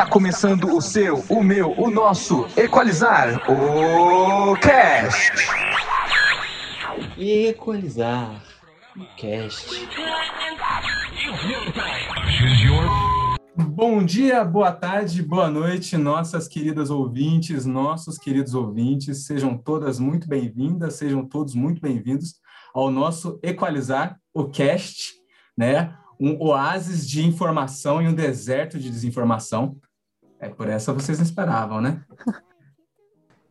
Está começando o seu, o meu, o nosso Equalizar o Cast. Equalizar o Cast. Bom dia, boa tarde, boa noite, nossas queridas ouvintes, nossos queridos ouvintes. Sejam todas muito bem-vindas, sejam todos muito bem-vindos ao nosso Equalizar o Cast, né? Um oásis de informação e um deserto de desinformação. É por essa vocês esperavam, né?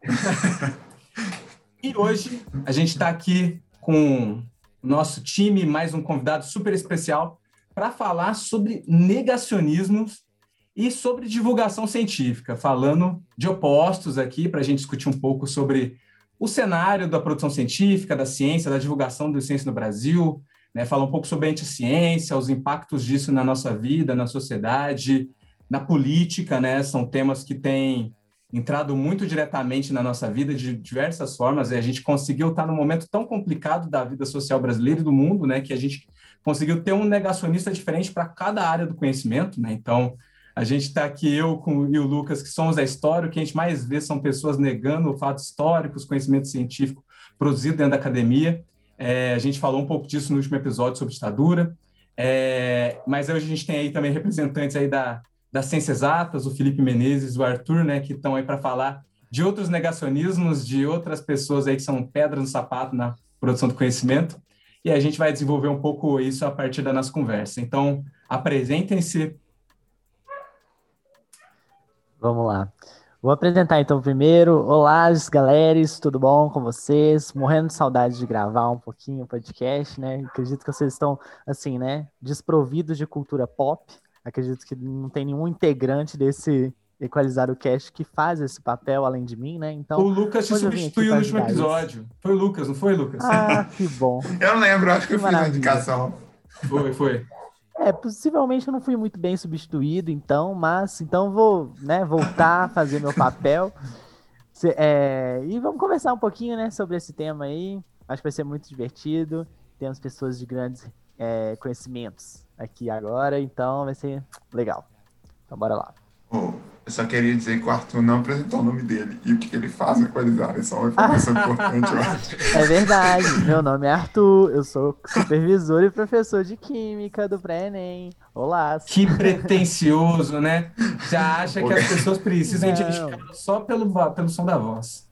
e hoje a gente está aqui com o nosso time, mais um convidado super especial para falar sobre negacionismos e sobre divulgação científica, falando de opostos aqui, para a gente discutir um pouco sobre o cenário da produção científica, da ciência, da divulgação da ciência no Brasil, né, falar um pouco sobre a anticiência, os impactos disso na nossa vida, na sociedade, na política, né, são temas que têm entrado muito diretamente na nossa vida de diversas formas, e a gente conseguiu estar num momento tão complicado da vida social brasileira e do mundo, né, que a gente conseguiu ter um negacionista diferente para cada área do conhecimento, né, então a gente está aqui, eu com, e o Lucas, que somos da história, o que a gente mais vê são pessoas negando fatos históricos, conhecimento científico produzido dentro da academia. É, a gente falou um pouco disso no último episódio sobre ditadura. É, mas hoje a gente tem aí também representantes aí da, das ciências exatas, o Felipe Menezes, o Arthur, né, que estão aí para falar de outros negacionismos, de outras pessoas aí que são pedras no sapato na produção do conhecimento. E a gente vai desenvolver um pouco isso a partir da nossa conversa. Então, apresentem-se Vamos lá. Vou apresentar então primeiro. Olá, galeres, tudo bom com vocês? Morrendo de saudade de gravar um pouquinho o podcast, né? Acredito que vocês estão, assim, né, desprovidos de cultura pop. Acredito que não tem nenhum integrante desse Equalizar o Cast que faz esse papel além de mim, né? Então, o Lucas te substituiu no último episódio. Isso. Foi o Lucas, não foi, Lucas? Ah, que bom. eu não lembro, acho que, que eu fiz a indicação. Foi, foi. É, possivelmente eu não fui muito bem substituído, então, mas então vou né, voltar a fazer meu papel. É, e vamos conversar um pouquinho né, sobre esse tema aí. Acho que vai ser muito divertido. Temos pessoas de grandes é, conhecimentos aqui agora, então vai ser legal. Então bora lá. Oh, eu só queria dizer que o Arthur não apresentou o nome dele e o que ele faz na qualidade. Isso é uma informação importante, eu acho. É verdade. Meu nome é Arthur, eu sou supervisor e professor de Química do Pré-ENEM. Olá. Que pretencioso, né? Já acha que as pessoas precisam identificar só pelo, pelo som da voz.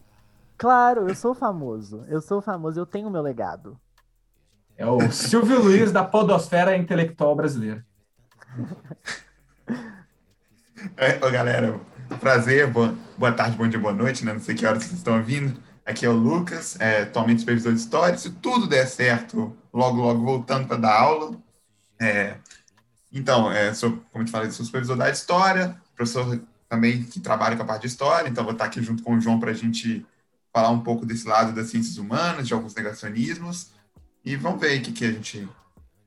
Claro, eu sou famoso. Eu sou famoso, eu tenho meu legado. É o Silvio Luiz da podosfera intelectual brasileira. É, ô, galera, prazer, boa, boa tarde, bom dia, boa noite, né? Não sei que horas vocês estão ouvindo. Aqui é o Lucas, é, atualmente supervisor de história. Se tudo der certo, logo, logo voltando para dar aula. É, então, é, sou, como te falei, sou supervisor da história, professor também que trabalha com a parte de história, então vou estar aqui junto com o João para a gente falar um pouco desse lado das ciências humanas, de alguns negacionismos, e vamos ver aí que, que a gente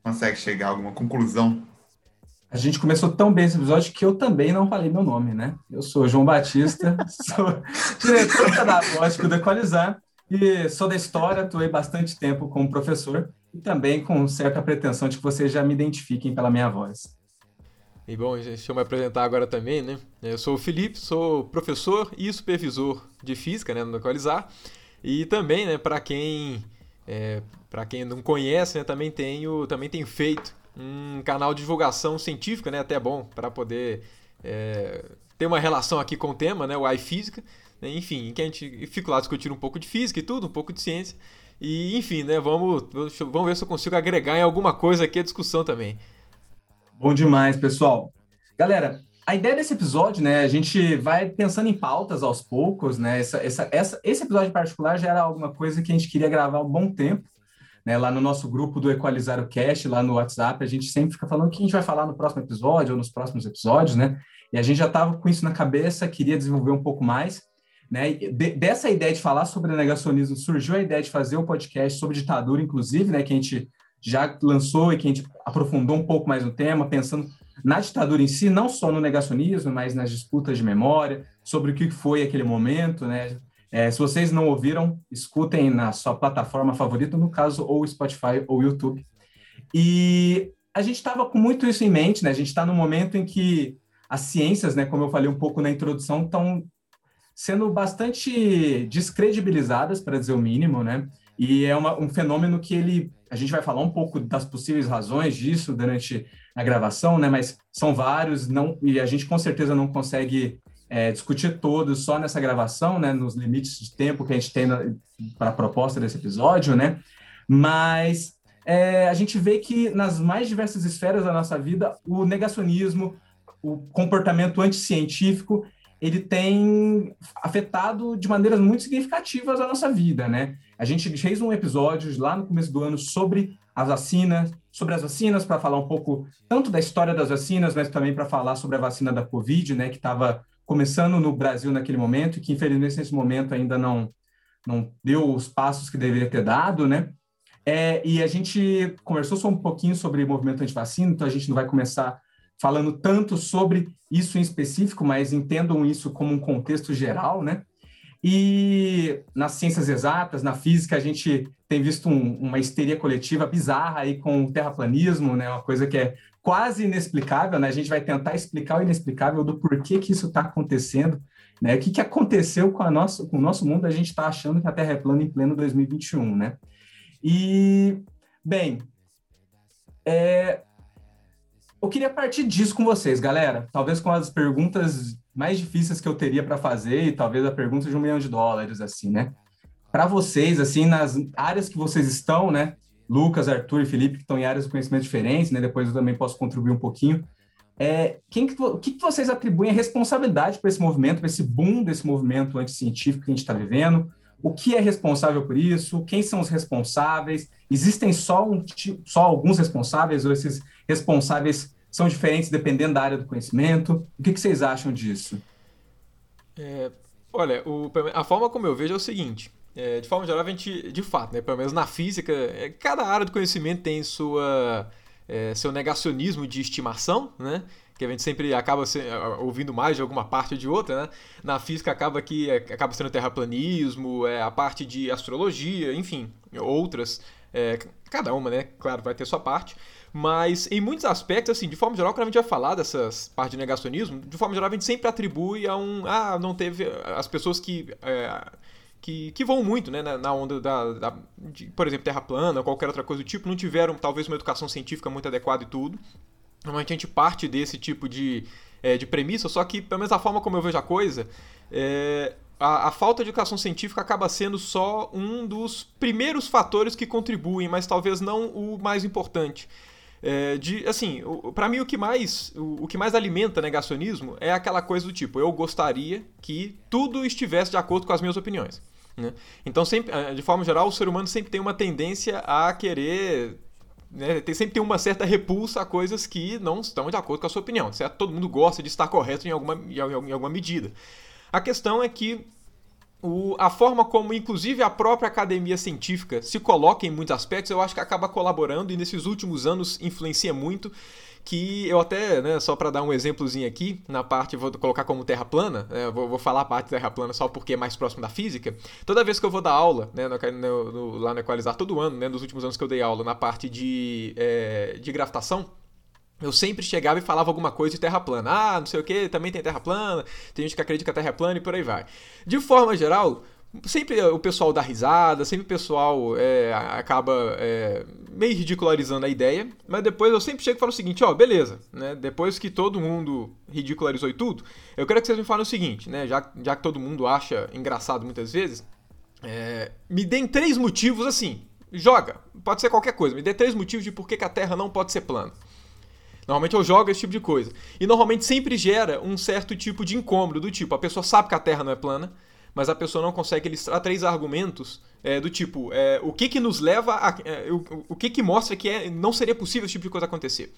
consegue chegar a alguma conclusão a gente começou tão bem esse episódio que eu também não falei meu nome, né? Eu sou João Batista, sou diretor pedagógico do Equalizar e sou da história, atuei bastante tempo como professor e também com certa pretensão de que vocês já me identifiquem pela minha voz. E bom, deixa eu me apresentar agora também, né? Eu sou o Felipe, sou professor e supervisor de física né, no Equalizar. E também, né, para quem, é, para quem não conhece, né, também tenho, também tenho feito um canal de divulgação científica, né? Até bom para poder é, ter uma relação aqui com o tema, né? O iFísica. Né? Enfim, que a gente fica lá discutindo um pouco de física e tudo, um pouco de ciência. E, enfim, né? Vamos, vamos ver se eu consigo agregar em alguma coisa aqui a discussão também. Bom demais, pessoal. Galera, a ideia desse episódio, né? A gente vai pensando em pautas aos poucos, né? Essa, essa, essa, esse episódio em particular já era alguma coisa que a gente queria gravar há um bom tempo. Né, lá no nosso grupo do Equalizar o Cast, lá no WhatsApp, a gente sempre fica falando o que a gente vai falar no próximo episódio ou nos próximos episódios, né? E a gente já estava com isso na cabeça, queria desenvolver um pouco mais. Né? De, dessa ideia de falar sobre negacionismo, surgiu a ideia de fazer um podcast sobre ditadura, inclusive, né? que a gente já lançou e que a gente aprofundou um pouco mais no tema, pensando na ditadura em si, não só no negacionismo, mas nas disputas de memória, sobre o que foi aquele momento, né? É, se vocês não ouviram, escutem na sua plataforma favorita, no caso, ou Spotify ou YouTube. E a gente estava com muito isso em mente, né? A gente está no momento em que as ciências, né, como eu falei um pouco na introdução, estão sendo bastante descredibilizadas, para dizer o mínimo, né? E é uma, um fenômeno que ele, a gente vai falar um pouco das possíveis razões disso durante a gravação, né? Mas são vários, não e a gente com certeza não consegue é, discutir todos só nessa gravação, né? Nos limites de tempo que a gente tem para a proposta desse episódio, né? Mas é, a gente vê que nas mais diversas esferas da nossa vida, o negacionismo, o comportamento anticientífico, ele tem afetado de maneiras muito significativas a nossa vida, né? A gente fez um episódio lá no começo do ano sobre as vacinas, sobre as vacinas para falar um pouco tanto da história das vacinas, mas também para falar sobre a vacina da Covid, né, que estava começando no Brasil naquele momento e que infelizmente nesse momento ainda não não deu os passos que deveria ter dado, né? É, e a gente conversou só um pouquinho sobre movimento antivacina, então a gente não vai começar falando tanto sobre isso em específico, mas entendam isso como um contexto geral, né? E nas ciências exatas, na física, a gente tem visto um, uma histeria coletiva bizarra aí com o terraplanismo, né? Uma coisa que é quase inexplicável, né? A gente vai tentar explicar o inexplicável do porquê que isso está acontecendo, né? O que, que aconteceu com, a nossa, com o nosso mundo? A gente está achando que a Terra é plana em pleno 2021, né? E, bem, é, eu queria partir disso com vocês, galera. Talvez com as perguntas mais difíceis que eu teria para fazer e talvez a pergunta de um milhão de dólares, assim, né? Para vocês, assim, nas áreas que vocês estão, né? Lucas, Arthur e Felipe, que estão em áreas de conhecimento diferentes, né? Depois eu também posso contribuir um pouquinho. É, quem que, o que, que vocês atribuem a responsabilidade para esse movimento, para esse boom desse movimento anticientífico que a gente está vivendo? O que é responsável por isso? Quem são os responsáveis? Existem só, um, só alguns responsáveis ou esses responsáveis são diferentes dependendo da área do conhecimento? O que, que vocês acham disso? É, olha, o, a forma como eu vejo é o seguinte. É, de forma geral, a gente, de fato, né, pelo menos na física, é, cada área do conhecimento tem sua, é, seu negacionismo de estimação, né? que a gente sempre acaba se, ouvindo mais de alguma parte ou de outra, né? Na física acaba que é, acaba sendo terraplanismo, é, a parte de astrologia, enfim, outras. É, cada uma, né? Claro, vai ter sua parte. Mas em muitos aspectos, assim, de forma geral, quando a gente vai falar dessas partes de negacionismo, de forma geral a gente sempre atribui a um. Ah, não teve. As pessoas que. É, que, que vão muito né, na onda da, da de, por exemplo, terra plana qualquer outra coisa do tipo, não tiveram talvez uma educação científica muito adequada e tudo. Normalmente a gente parte desse tipo de, é, de premissa, só que, pelo menos a forma como eu vejo a coisa, é, a, a, falta de educação científica acaba sendo só um dos primeiros fatores que contribuem, mas talvez não o mais importante. É, de assim, para mim o que mais o, o, que mais alimenta negacionismo é aquela coisa do tipo, eu gostaria que tudo estivesse de acordo com as minhas opiniões. Né? Então, sempre, de forma geral, o ser humano sempre tem uma tendência a querer né, tem, sempre tem uma certa repulsa a coisas que não estão de acordo com a sua opinião, certo? Todo mundo gosta de estar correto em alguma, em alguma medida. A questão é que o, a forma como, inclusive, a própria academia científica se coloca em muitos aspectos, eu acho que acaba colaborando e nesses últimos anos influencia muito que eu até, né, só para dar um exemplozinho aqui, na parte, vou colocar como terra plana, né, vou, vou, falar a parte terra plana só porque é mais próximo da física. Toda vez que eu vou dar aula, né, no, no, lá no Equalizar, todo ano, né, nos últimos anos que eu dei aula na parte de, é, de gravitação, eu sempre chegava e falava alguma coisa de terra plana. Ah, não sei o que, também tem terra plana, tem gente que acredita que a terra é plana e por aí vai. De forma geral, sempre o pessoal dá risada, sempre o pessoal é, acaba é, meio ridicularizando a ideia, mas depois eu sempre chego e falo o seguinte, ó, beleza, né? Depois que todo mundo ridicularizou e tudo, eu quero que vocês me falem o seguinte, né? Já, já que todo mundo acha engraçado muitas vezes, é, me deem três motivos assim, joga, pode ser qualquer coisa, me dê três motivos de por que, que a Terra não pode ser plana. Normalmente eu jogo esse tipo de coisa. E normalmente sempre gera um certo tipo de incômodo, do tipo, a pessoa sabe que a Terra não é plana, mas a pessoa não consegue ilustrar três argumentos é, do tipo, é, o que que nos leva a... É, o, o que que mostra que é, não seria possível esse tipo de coisa acontecer.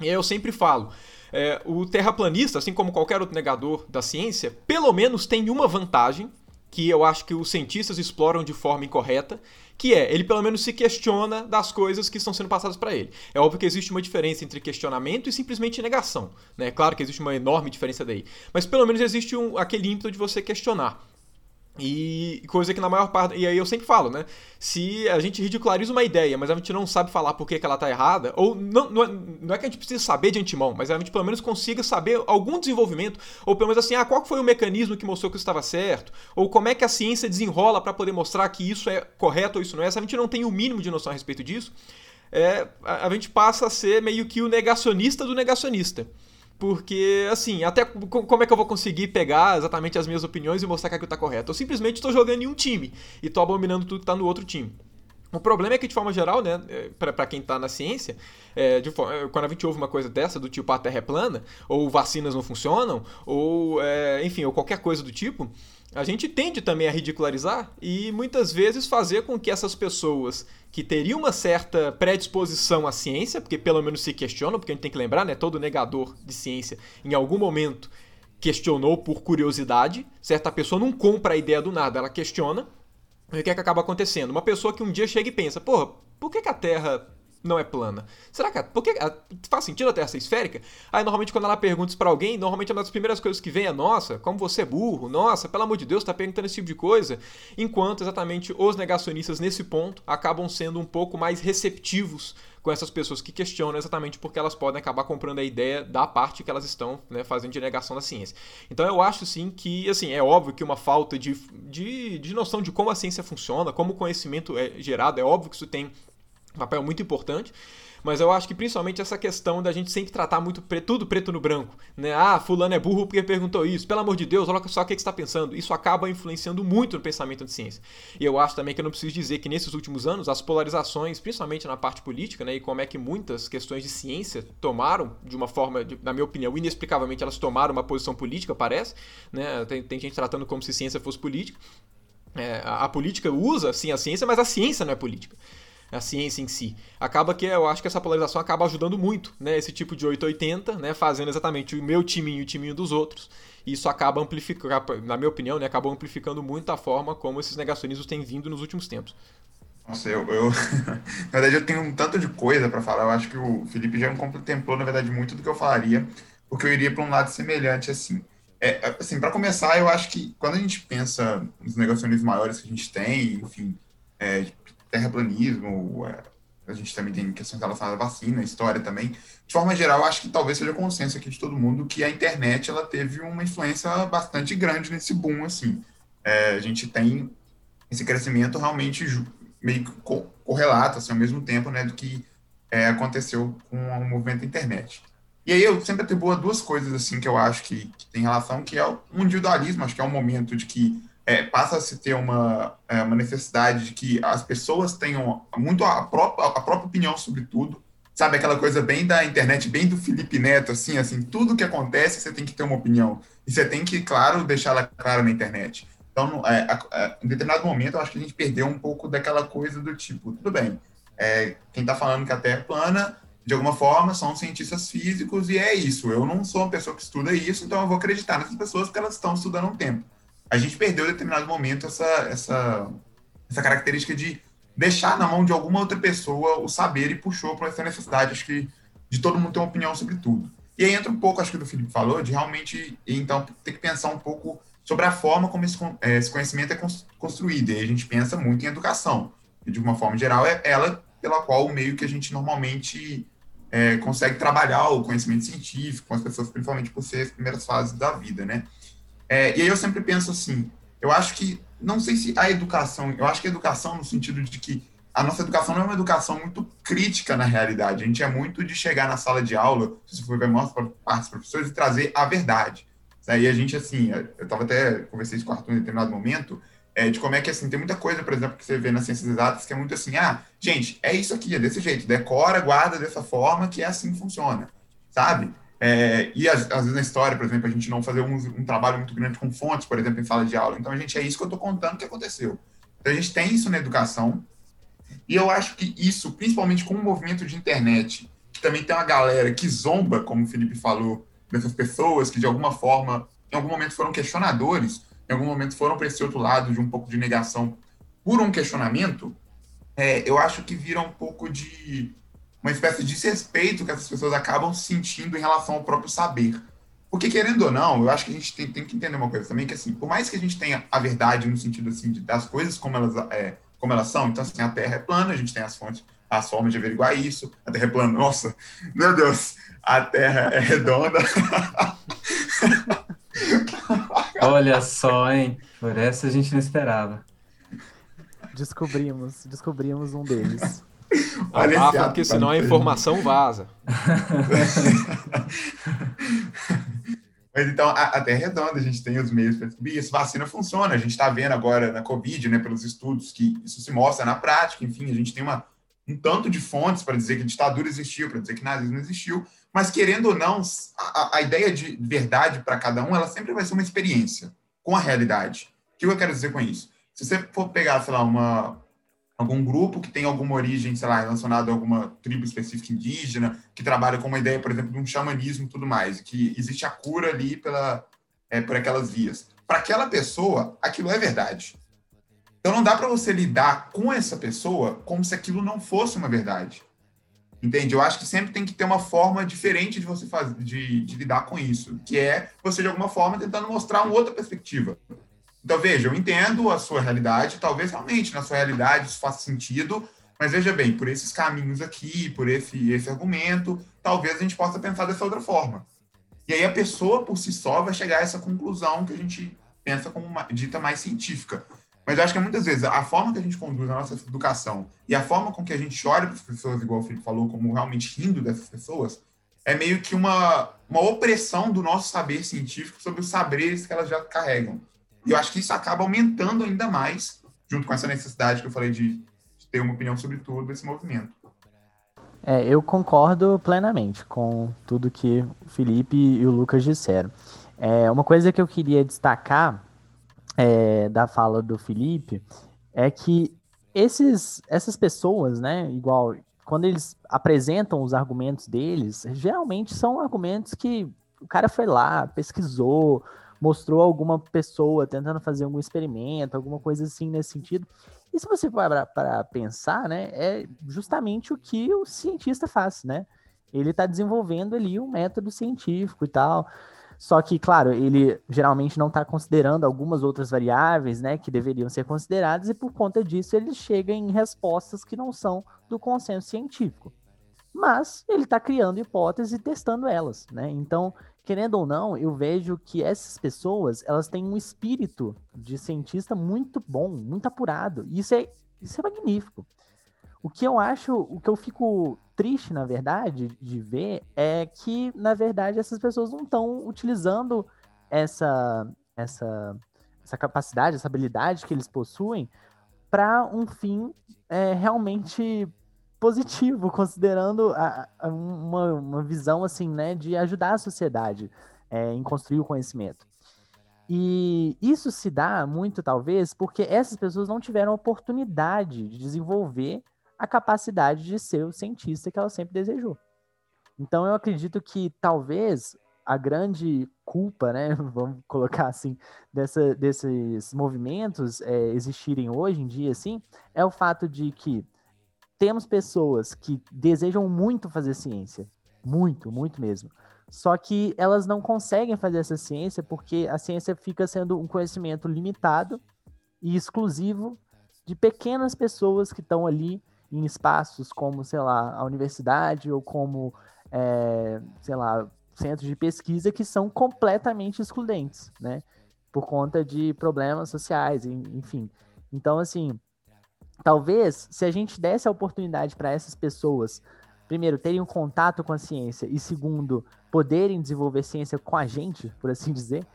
E eu sempre falo, é, o terraplanista, assim como qualquer outro negador da ciência, pelo menos tem uma vantagem, que eu acho que os cientistas exploram de forma incorreta, que é, ele pelo menos se questiona das coisas que estão sendo passadas para ele. É óbvio que existe uma diferença entre questionamento e simplesmente negação. Né? Claro que existe uma enorme diferença daí. Mas pelo menos existe um, aquele ímpeto de você questionar. E coisa que na maior parte. E aí eu sempre falo, né? Se a gente ridiculariza uma ideia, mas a gente não sabe falar por que, que ela tá errada, ou não, não é, não, é, que a gente precisa saber de antemão, mas a gente pelo menos consiga saber algum desenvolvimento, ou pelo menos assim, ah, qual foi o mecanismo que mostrou que isso estava certo, ou como é que a ciência desenrola para poder mostrar que isso é correto ou isso não é. Se a gente não tem o mínimo de noção a respeito disso, é, a, a gente passa a ser meio que o negacionista do negacionista. Porque, assim, até como é que eu vou conseguir pegar exatamente as minhas opiniões e mostrar que aquilo tá correto? Eu simplesmente estou jogando em um time e estou abominando tudo que tá no outro time. O problema é que, de forma geral, né, é, para quem está na ciência, é, de, é, quando a gente ouve uma coisa dessa, do tipo a Terra é plana, ou vacinas não funcionam, ou, é, enfim, ou qualquer coisa do tipo, a gente tende também a ridicularizar e muitas vezes fazer com que essas pessoas que teriam uma certa predisposição à ciência, porque pelo menos se questionam, porque a gente tem que lembrar, né, todo negador de ciência em algum momento questionou por curiosidade, certa pessoa não compra a ideia do nada, ela questiona. E o que é que acaba acontecendo? Uma pessoa que um dia chega e pensa, porra, por que, que a Terra não é plana. Será que. Por que, faz sentido a Terra ser esférica? Aí, normalmente, quando ela pergunta isso pra alguém, normalmente uma das primeiras coisas que vem é: nossa, como você é burro, nossa, pelo amor de Deus, tá perguntando esse tipo de coisa. Enquanto, exatamente, os negacionistas, nesse ponto, acabam sendo um pouco mais receptivos com essas pessoas que questionam exatamente porque elas podem acabar comprando a ideia da parte que elas estão né, fazendo de negação da ciência. Então eu acho sim que, assim, é óbvio que uma falta de, de, de noção de como a ciência funciona, como o conhecimento é gerado, é óbvio que isso tem um papel muito importante. Mas eu acho que principalmente essa questão da gente sempre tratar muito preto, tudo preto no branco. Né? Ah, fulano é burro porque perguntou isso. Pelo amor de Deus, olha só o que está pensando. Isso acaba influenciando muito no pensamento de ciência. E eu acho também que eu não preciso dizer que nesses últimos anos as polarizações, principalmente na parte política, né, e como é que muitas questões de ciência tomaram, de uma forma, de, na minha opinião, inexplicavelmente elas tomaram uma posição política, parece. Né? Tem, tem gente tratando como se ciência fosse política. É, a, a política usa, sim, a ciência, mas a ciência não é política a ciência em si. Acaba que eu acho que essa polarização acaba ajudando muito, né? Esse tipo de 880, né? Fazendo exatamente o meu timinho e o timinho dos outros. E isso acaba amplificando, na minha opinião, né? Acabou amplificando muito a forma como esses negacionismos têm vindo nos últimos tempos. Nossa, eu, eu na verdade eu tenho um tanto de coisa para falar. Eu acho que o Felipe já me contemplou, na verdade, muito do que eu falaria, porque eu iria para um lado semelhante assim. É, assim, para começar, eu acho que quando a gente pensa nos negacionismos maiores que a gente tem, enfim, é, terraplanismo, é, a gente também tem questões relacionadas à vacina, história também. De forma geral, acho que talvez seja consenso aqui de todo mundo que a internet ela teve uma influência bastante grande nesse boom, assim. É, a gente tem esse crescimento realmente meio que correlato, assim, ao mesmo tempo, né, do que é, aconteceu com o movimento da internet. E aí eu sempre atribuo duas coisas, assim, que eu acho que, que tem relação, que é o individualismo, acho que é um momento de que é, passa a se ter uma, é, uma necessidade de que as pessoas tenham muito a própria, a própria opinião sobre tudo. Sabe aquela coisa bem da internet, bem do Felipe Neto, assim, assim, tudo que acontece você tem que ter uma opinião. E você tem que, claro, deixá-la clara na internet. Então, é, em determinado momento, eu acho que a gente perdeu um pouco daquela coisa do tipo, tudo bem, é, quem está falando que a Terra é plana, de alguma forma, são cientistas físicos e é isso. Eu não sou uma pessoa que estuda isso, então eu vou acreditar nessas pessoas porque elas estão estudando um tempo a gente perdeu em determinado momento essa, essa, essa característica de deixar na mão de alguma outra pessoa o saber e puxou para essa necessidade, acho que, de todo mundo ter uma opinião sobre tudo. E aí entra um pouco, acho que o Felipe falou, de realmente, então, ter que pensar um pouco sobre a forma como esse, é, esse conhecimento é construído. E a gente pensa muito em educação. De uma forma geral, é ela pela qual o meio que a gente normalmente é, consegue trabalhar o conhecimento científico com as pessoas, principalmente por ser as primeiras fases da vida, né? É, e aí eu sempre penso assim, eu acho que, não sei se a educação, eu acho que a educação no sentido de que a nossa educação não é uma educação muito crítica na realidade, a gente é muito de chegar na sala de aula, se for ver mais parte dos professores, e trazer a verdade. Aí a gente, assim, eu estava até, conversei com o Arthur em determinado momento, é, de como é que, assim, tem muita coisa, por exemplo, que você vê nas ciências exatas, que é muito assim, ah, gente, é isso aqui, é desse jeito, decora, guarda dessa forma, que é assim que funciona, sabe? É, e às, às, vezes na história, por exemplo, a gente não fazer um, um, trabalho muito grande com fontes, por exemplo, em sala de aula. Então, a gente é isso que eu estou contando que aconteceu. Então, a gente tem isso na educação. E eu acho que isso, principalmente com o movimento de internet, que também tem uma galera que zomba, como o Felipe falou, dessas pessoas que de alguma forma, em algum momento foram questionadores, em algum momento foram para esse outro lado de um pouco de negação por um questionamento, é, eu acho que vira um pouco de uma espécie de desrespeito que essas pessoas acabam sentindo em relação ao próprio saber. Porque, querendo ou não, eu acho que a gente tem, tem, que entender uma coisa também, que assim, por mais que a gente tenha a verdade no sentido assim, de, das coisas como elas, é, como elas são, então assim, a Terra é plana, a gente tem as fontes, as formas de averiguar isso, a Terra é plana, nossa, meu Deus, a Terra é redonda. Olha só, hein? Por essa a gente não esperava. Descobrimos, descobrimos um deles. Olha Abafa, porque senão a informação vaza. Mas então, a, a Terra é redonda, a gente tem os meios para descobrir isso. Vacina funciona, a gente está vendo agora na Covid, né, pelos estudos, que isso se mostra na prática. Enfim, a gente tem uma, um tanto de fontes para dizer que ditadura existiu, para dizer que nazismo existiu. Mas, querendo ou não, a, a ideia de verdade para cada um, ela sempre vai ser uma experiência com a realidade. O que eu quero dizer com isso? Se você for pegar, sei lá, uma, algum grupo que tem alguma origem, sei lá, relacionado a alguma tribo específica indígena, que trabalha com uma ideia, por exemplo, de um xamanismo e tudo mais, que existe a cura ali pela, é, por aquelas vias. Para aquela pessoa, aquilo é verdade. Então não dá para você lidar com essa pessoa como se aquilo não fosse uma verdade. Entende? Eu acho que sempre tem que ter uma forma diferente de você fazer, de, de lidar com isso, que é você, de alguma forma, tentando mostrar uma outra perspectiva. Então, veja, eu entendo a sua realidade, talvez realmente na sua realidade isso faça sentido, mas veja bem, por esses caminhos aqui, por esse, esse argumento, talvez a gente possa pensar dessa outra forma. E aí a pessoa por si só vai chegar a essa conclusão que a gente pensa como uma, dita mais científica. Mas eu acho que muitas vezes a forma que a gente conduz a nossa educação e a forma com que a gente olha para as pessoas, igual o Felipe falou, como realmente rindo dessas pessoas, é meio que uma, uma opressão do nosso saber científico sobre os saberes que elas já carregam. E eu acho que isso acaba aumentando ainda mais, junto com essa necessidade que eu falei de, de ter uma opinião sobre tudo esse movimento. É, eu concordo plenamente com tudo que o Felipe e o Lucas disseram. É, uma coisa que eu queria destacar é, da fala do Felipe é que esses, essas pessoas, né, igual quando eles apresentam os argumentos deles, geralmente são argumentos que o cara foi lá, pesquisou, mostrou alguma pessoa tentando fazer algum experimento, alguma coisa assim nesse sentido. E se você for para pensar, né, é justamente o que o cientista faz, né? Ele está desenvolvendo ali um método científico e tal. Só que, claro, ele geralmente não está considerando algumas outras variáveis, né, que deveriam ser consideradas, e por conta disso ele chega em respostas que não são do consenso científico. Mas ele está criando hipóteses e testando elas, né? Então, querendo ou não, eu vejo que essas pessoas, elas têm um espírito de cientista muito bom, muito apurado. E isso é, isso é magnífico. O que eu acho, o que eu fico triste, na verdade, de ver é que, na verdade, essas pessoas não estão utilizando essa, essa, essa capacidade, essa habilidade que eles possuem para um fim é, realmente positivo, considerando a, a, uma, uma visão assim, né, de ajudar a sociedade é, em construir o conhecimento. E isso se dá muito, talvez, porque essas pessoas não tiveram oportunidade de desenvolver a capacidade de ser o cientista que ela sempre desejou. Então eu acredito que talvez a grande culpa, né, vamos colocar assim, dessa, desses movimentos é, existirem hoje em dia, assim, é o fato de que temos pessoas que desejam muito fazer ciência, muito, muito mesmo. Só que elas não conseguem fazer essa ciência porque a ciência fica sendo um conhecimento limitado e exclusivo de pequenas pessoas que estão ali em espaços como, sei lá, a universidade ou como, é, sei lá, centros de pesquisa que são completamente excludentes, né? Por conta de problemas sociais, enfim. Então, assim, talvez se a gente desse a oportunidade para essas pessoas, primeiro, terem um contato com a ciência e, segundo, poderem desenvolver ciência com a gente, por assim dizer,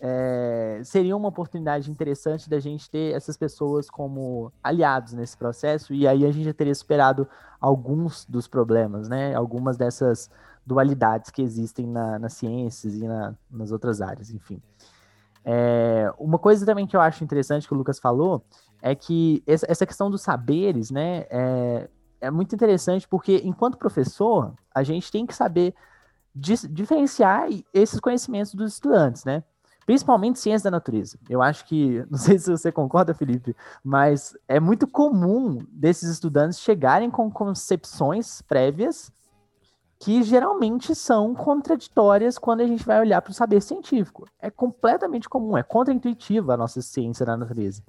é, seria uma oportunidade interessante da gente ter essas pessoas como aliados nesse processo, e aí a gente já teria superado alguns dos problemas, né? Algumas dessas dualidades que existem na, nas ciências e na, nas outras áreas, enfim. É, uma coisa também que eu acho interessante que o Lucas falou é que essa questão dos saberes, né, é, é muito interessante porque enquanto professor a gente tem que saber diferenciar esses conhecimentos dos estudantes, né? principalmente ciência da natureza. Eu acho que, não sei se você concorda, Felipe, mas é muito comum desses estudantes chegarem com concepções prévias que geralmente são contraditórias quando a gente vai olhar para o saber científico. É completamente comum, é contraintuitiva a nossa ciência da natureza.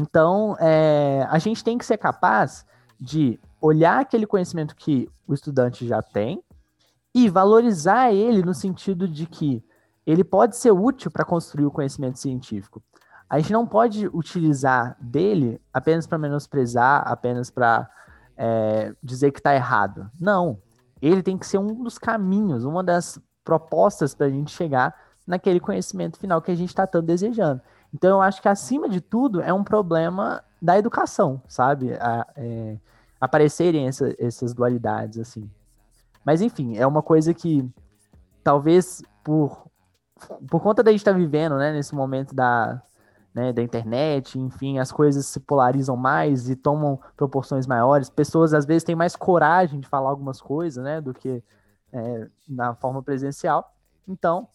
Então, é, a gente tem que ser capaz de olhar aquele conhecimento que o estudante já tem e valorizar ele no sentido de que ele pode ser útil para construir o conhecimento científico. A gente não pode utilizar dele apenas para menosprezar, apenas para é, dizer que está errado. Não. Ele tem que ser um dos caminhos, uma das propostas para a gente chegar naquele conhecimento final que a gente está tanto desejando. Então, eu acho que, acima de tudo, é um problema da educação, sabe? A, é, aparecerem essa, essas dualidades, assim. Mas, enfim, é uma coisa que talvez por, por conta da gente estar tá vivendo, né, nesse momento da, né, da internet, enfim, as coisas se polarizam mais e tomam proporções maiores. Pessoas, às vezes, têm mais coragem de falar algumas coisas, né, do que é, na forma presencial. Então,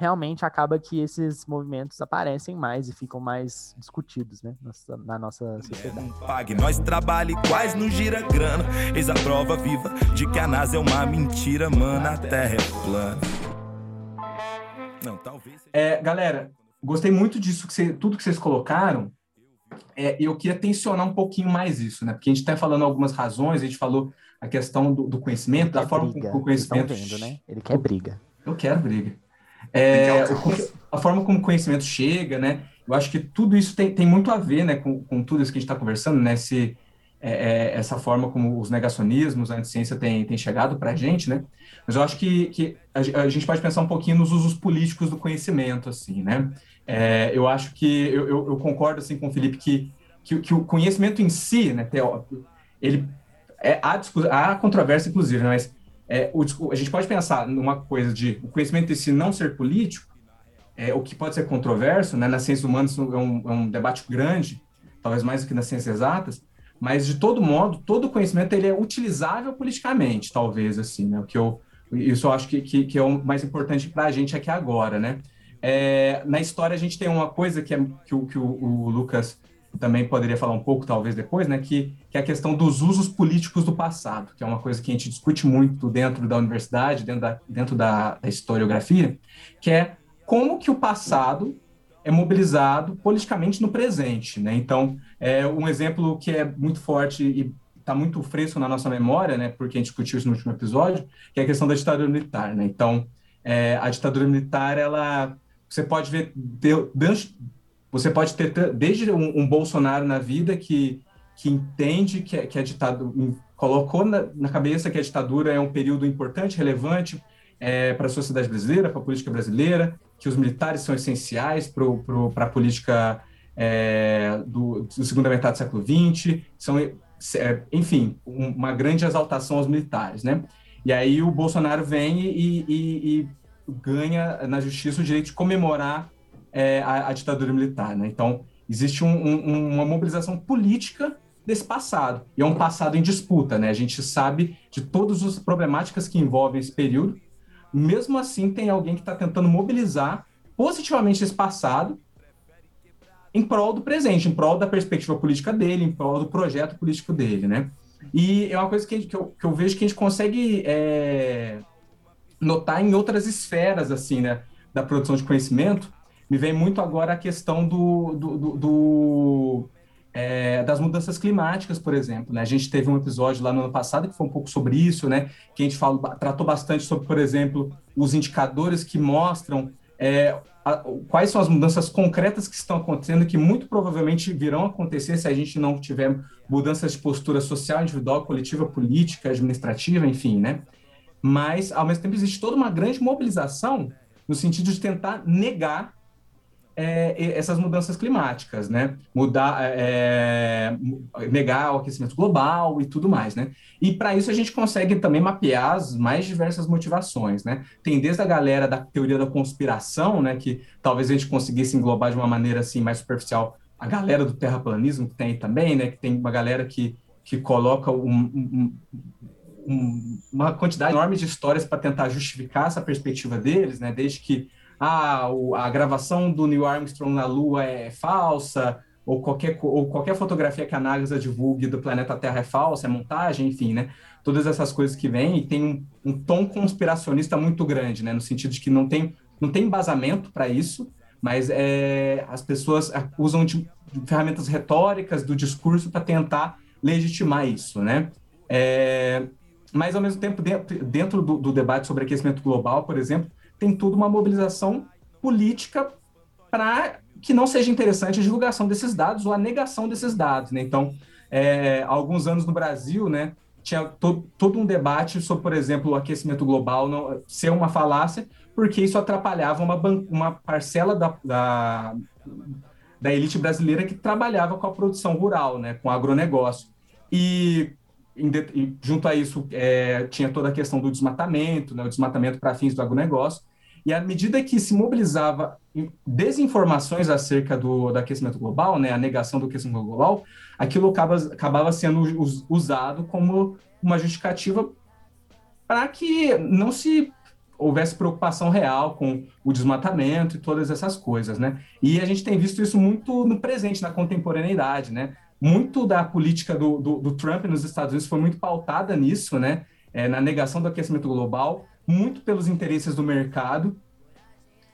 realmente acaba que esses movimentos aparecem mais e ficam mais discutidos, né, na, na nossa sociedade. Pague, nós trabalha quase não gira grana. Eis a prova viva de que a NASA é uma mentira, mano, a Terra é plana. Não, talvez. É, galera, gostei muito disso, que você, tudo que vocês colocaram. É, eu queria tensionar um pouquinho mais isso, né? Porque a gente está falando algumas razões, a gente falou a questão do, do conhecimento, da forma briga. como o conhecimento. Vendo, né? Ele quer briga. Eu quero briga. É, a forma como o conhecimento chega, né? Eu acho que tudo isso tem, tem muito a ver, né, com, com tudo isso que a gente está conversando, né? Se, é, é, essa forma como os negacionismos, a anticiência tem, tem chegado para a gente, né? Mas eu acho que, que a, a, gente pode pensar um pouquinho nos usos políticos do conhecimento, assim, né? É, eu acho que eu, eu, eu, concordo assim com o Felipe que, que, que o conhecimento em si, né, ele é, há, há controvérsia, inclusive, né, mas é, o, a gente pode pensar numa coisa de o conhecimento si não ser político, é, o que pode ser controverso, né? Nas ciências humanas é um, é um debate grande, talvez mais do que nas ciências exatas, mas de todo modo, todo conhecimento ele é utilizável politicamente, talvez assim, né? O que eu isso eu acho que, que, que é o mais importante para a gente aqui agora, né? É, na história a gente tem uma coisa que, é, que, que o, o Lucas também poderia falar um pouco, talvez depois, né, que, que é a questão dos usos políticos do passado, que é uma coisa que a gente discute muito dentro da universidade, dentro da, dentro da, da historiografia, que é como que o passado é mobilizado politicamente no presente, né? Então, é um exemplo que é muito forte e está muito fresco na nossa memória, né? Porque a gente discutiu isso no último episódio, que é a questão da ditadura militar, né? Então, é, a ditadura militar, ela, você pode ver, deu, você pode ter desde um, um Bolsonaro na vida que, que entende que, que a ditadura colocou na, na, cabeça que a ditadura é um período importante, relevante é, para a sociedade brasileira, para a política brasileira, que os militares são essenciais para a política é, do, do segunda metade do século XX, são, é, enfim, uma grande exaltação aos militares, né? E aí o Bolsonaro vem e, e, e ganha na justiça o direito de comemorar é, a, a, ditadura militar. Né? Então, existe um, um, uma mobilização política desse passado, e é um passado em disputa. Né? A gente sabe de todas as problemáticas que envolvem esse período, mesmo assim, tem alguém que está tentando mobilizar positivamente esse passado em prol do presente, em prol da perspectiva política dele, em prol do projeto político dele, né? E é uma coisa que, que, eu, que eu vejo que a gente consegue é, notar em outras esferas, assim, né, da produção de conhecimento, me vem muito agora a questão do, do, do, do é, das mudanças climáticas, por exemplo. Né? A gente teve um episódio lá no ano passado que foi um pouco sobre isso, né? que a gente falou, tratou bastante sobre, por exemplo, os indicadores que mostram é, a, quais são as mudanças concretas que estão acontecendo, que muito provavelmente virão acontecer se a gente não tiver mudanças de postura social, individual, coletiva, política, administrativa, enfim, né? Mas, ao mesmo tempo, existe toda uma grande mobilização no sentido de tentar negar é, essas mudanças climáticas, né? Mudar, é, é, negar o aquecimento global e tudo mais, né? E para isso a gente consegue também mapear as mais diversas motivações, né? Tem desde a galera da teoria da conspiração, né? Que talvez a gente conseguisse englobar de uma maneira assim mais superficial a galera do terraplanismo que tem também, né? Que tem uma galera que, que coloca um, um, um, uma quantidade enorme de histórias para tentar justificar essa perspectiva deles, né? Desde que ah, a gravação do Neil Armstrong na Lua é falsa, ou qualquer, ou qualquer fotografia que a NASA divulgue do planeta Terra é falsa, é montagem, enfim, né? todas essas coisas que vêm e tem um, um tom conspiracionista muito grande, né? No sentido de que não tem, não tem embasamento para isso, mas é, as pessoas usam de, de ferramentas retóricas do discurso para tentar legitimar isso, né? É, mas, ao mesmo tempo, dentro, dentro do, do, debate sobre aquecimento global, por exemplo, tem tudo uma mobilização política para que não seja interessante a divulgação desses dados ou a negação desses dados. Né? Então, é, há alguns anos no Brasil, né, tinha todo, todo um debate sobre, por exemplo, o aquecimento global não, ser uma falácia, porque isso atrapalhava uma, uma parcela da, da, da elite brasileira que trabalhava com a produção rural, né, com o agronegócio. E, e junto a isso, é, tinha toda a questão do desmatamento, né, o desmatamento para fins do agronegócio. E à medida que se mobilizava desinformações acerca do, do aquecimento global, né, a negação do aquecimento global, aquilo acaba, acabava sendo usado como uma justificativa para que não se houvesse preocupação real com o desmatamento e todas essas coisas, né? E a gente tem visto isso muito no presente, na contemporaneidade, né? Muito da política do, do, do Trump nos Estados Unidos foi muito pautada nisso, né? É, na negação do aquecimento global, muito pelos interesses do mercado.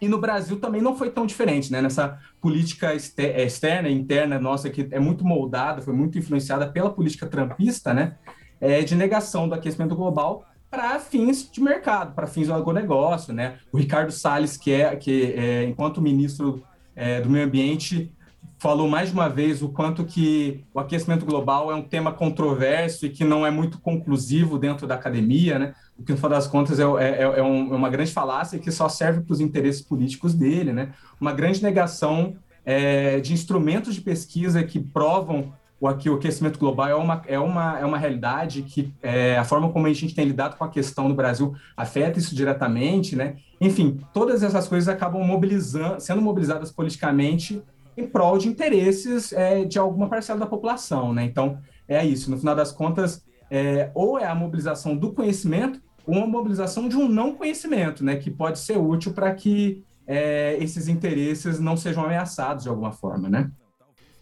E no Brasil também não foi tão diferente, né? Nessa política é, externa interna nossa, que é muito moldada, foi muito influenciada pela política trumpista, né? É, de negação do aquecimento global para fins de mercado, para fins do agronegócio, né? O Ricardo Salles, que é, que é, enquanto ministro é, do Meio Ambiente, falou mais uma vez o quanto que o aquecimento global é um tema controverso e que não é muito conclusivo dentro da academia, né? O que, no final das contas, é, é, é, um, é uma grande falácia que só serve para os interesses políticos dele, né? Uma grande negação é, de instrumentos de pesquisa que provam o, o aquecimento global é uma, é uma, é uma realidade que é, a forma como a gente tem lidado com a questão no Brasil afeta isso diretamente, né? Enfim, todas essas coisas acabam mobilizando, sendo mobilizadas politicamente em prol de interesses é, de alguma parcela da população, né? Então, é isso. No final das contas, é, ou é a mobilização do conhecimento ou a mobilização de um não conhecimento, né? Que pode ser útil para que é, esses interesses não sejam ameaçados de alguma forma, né?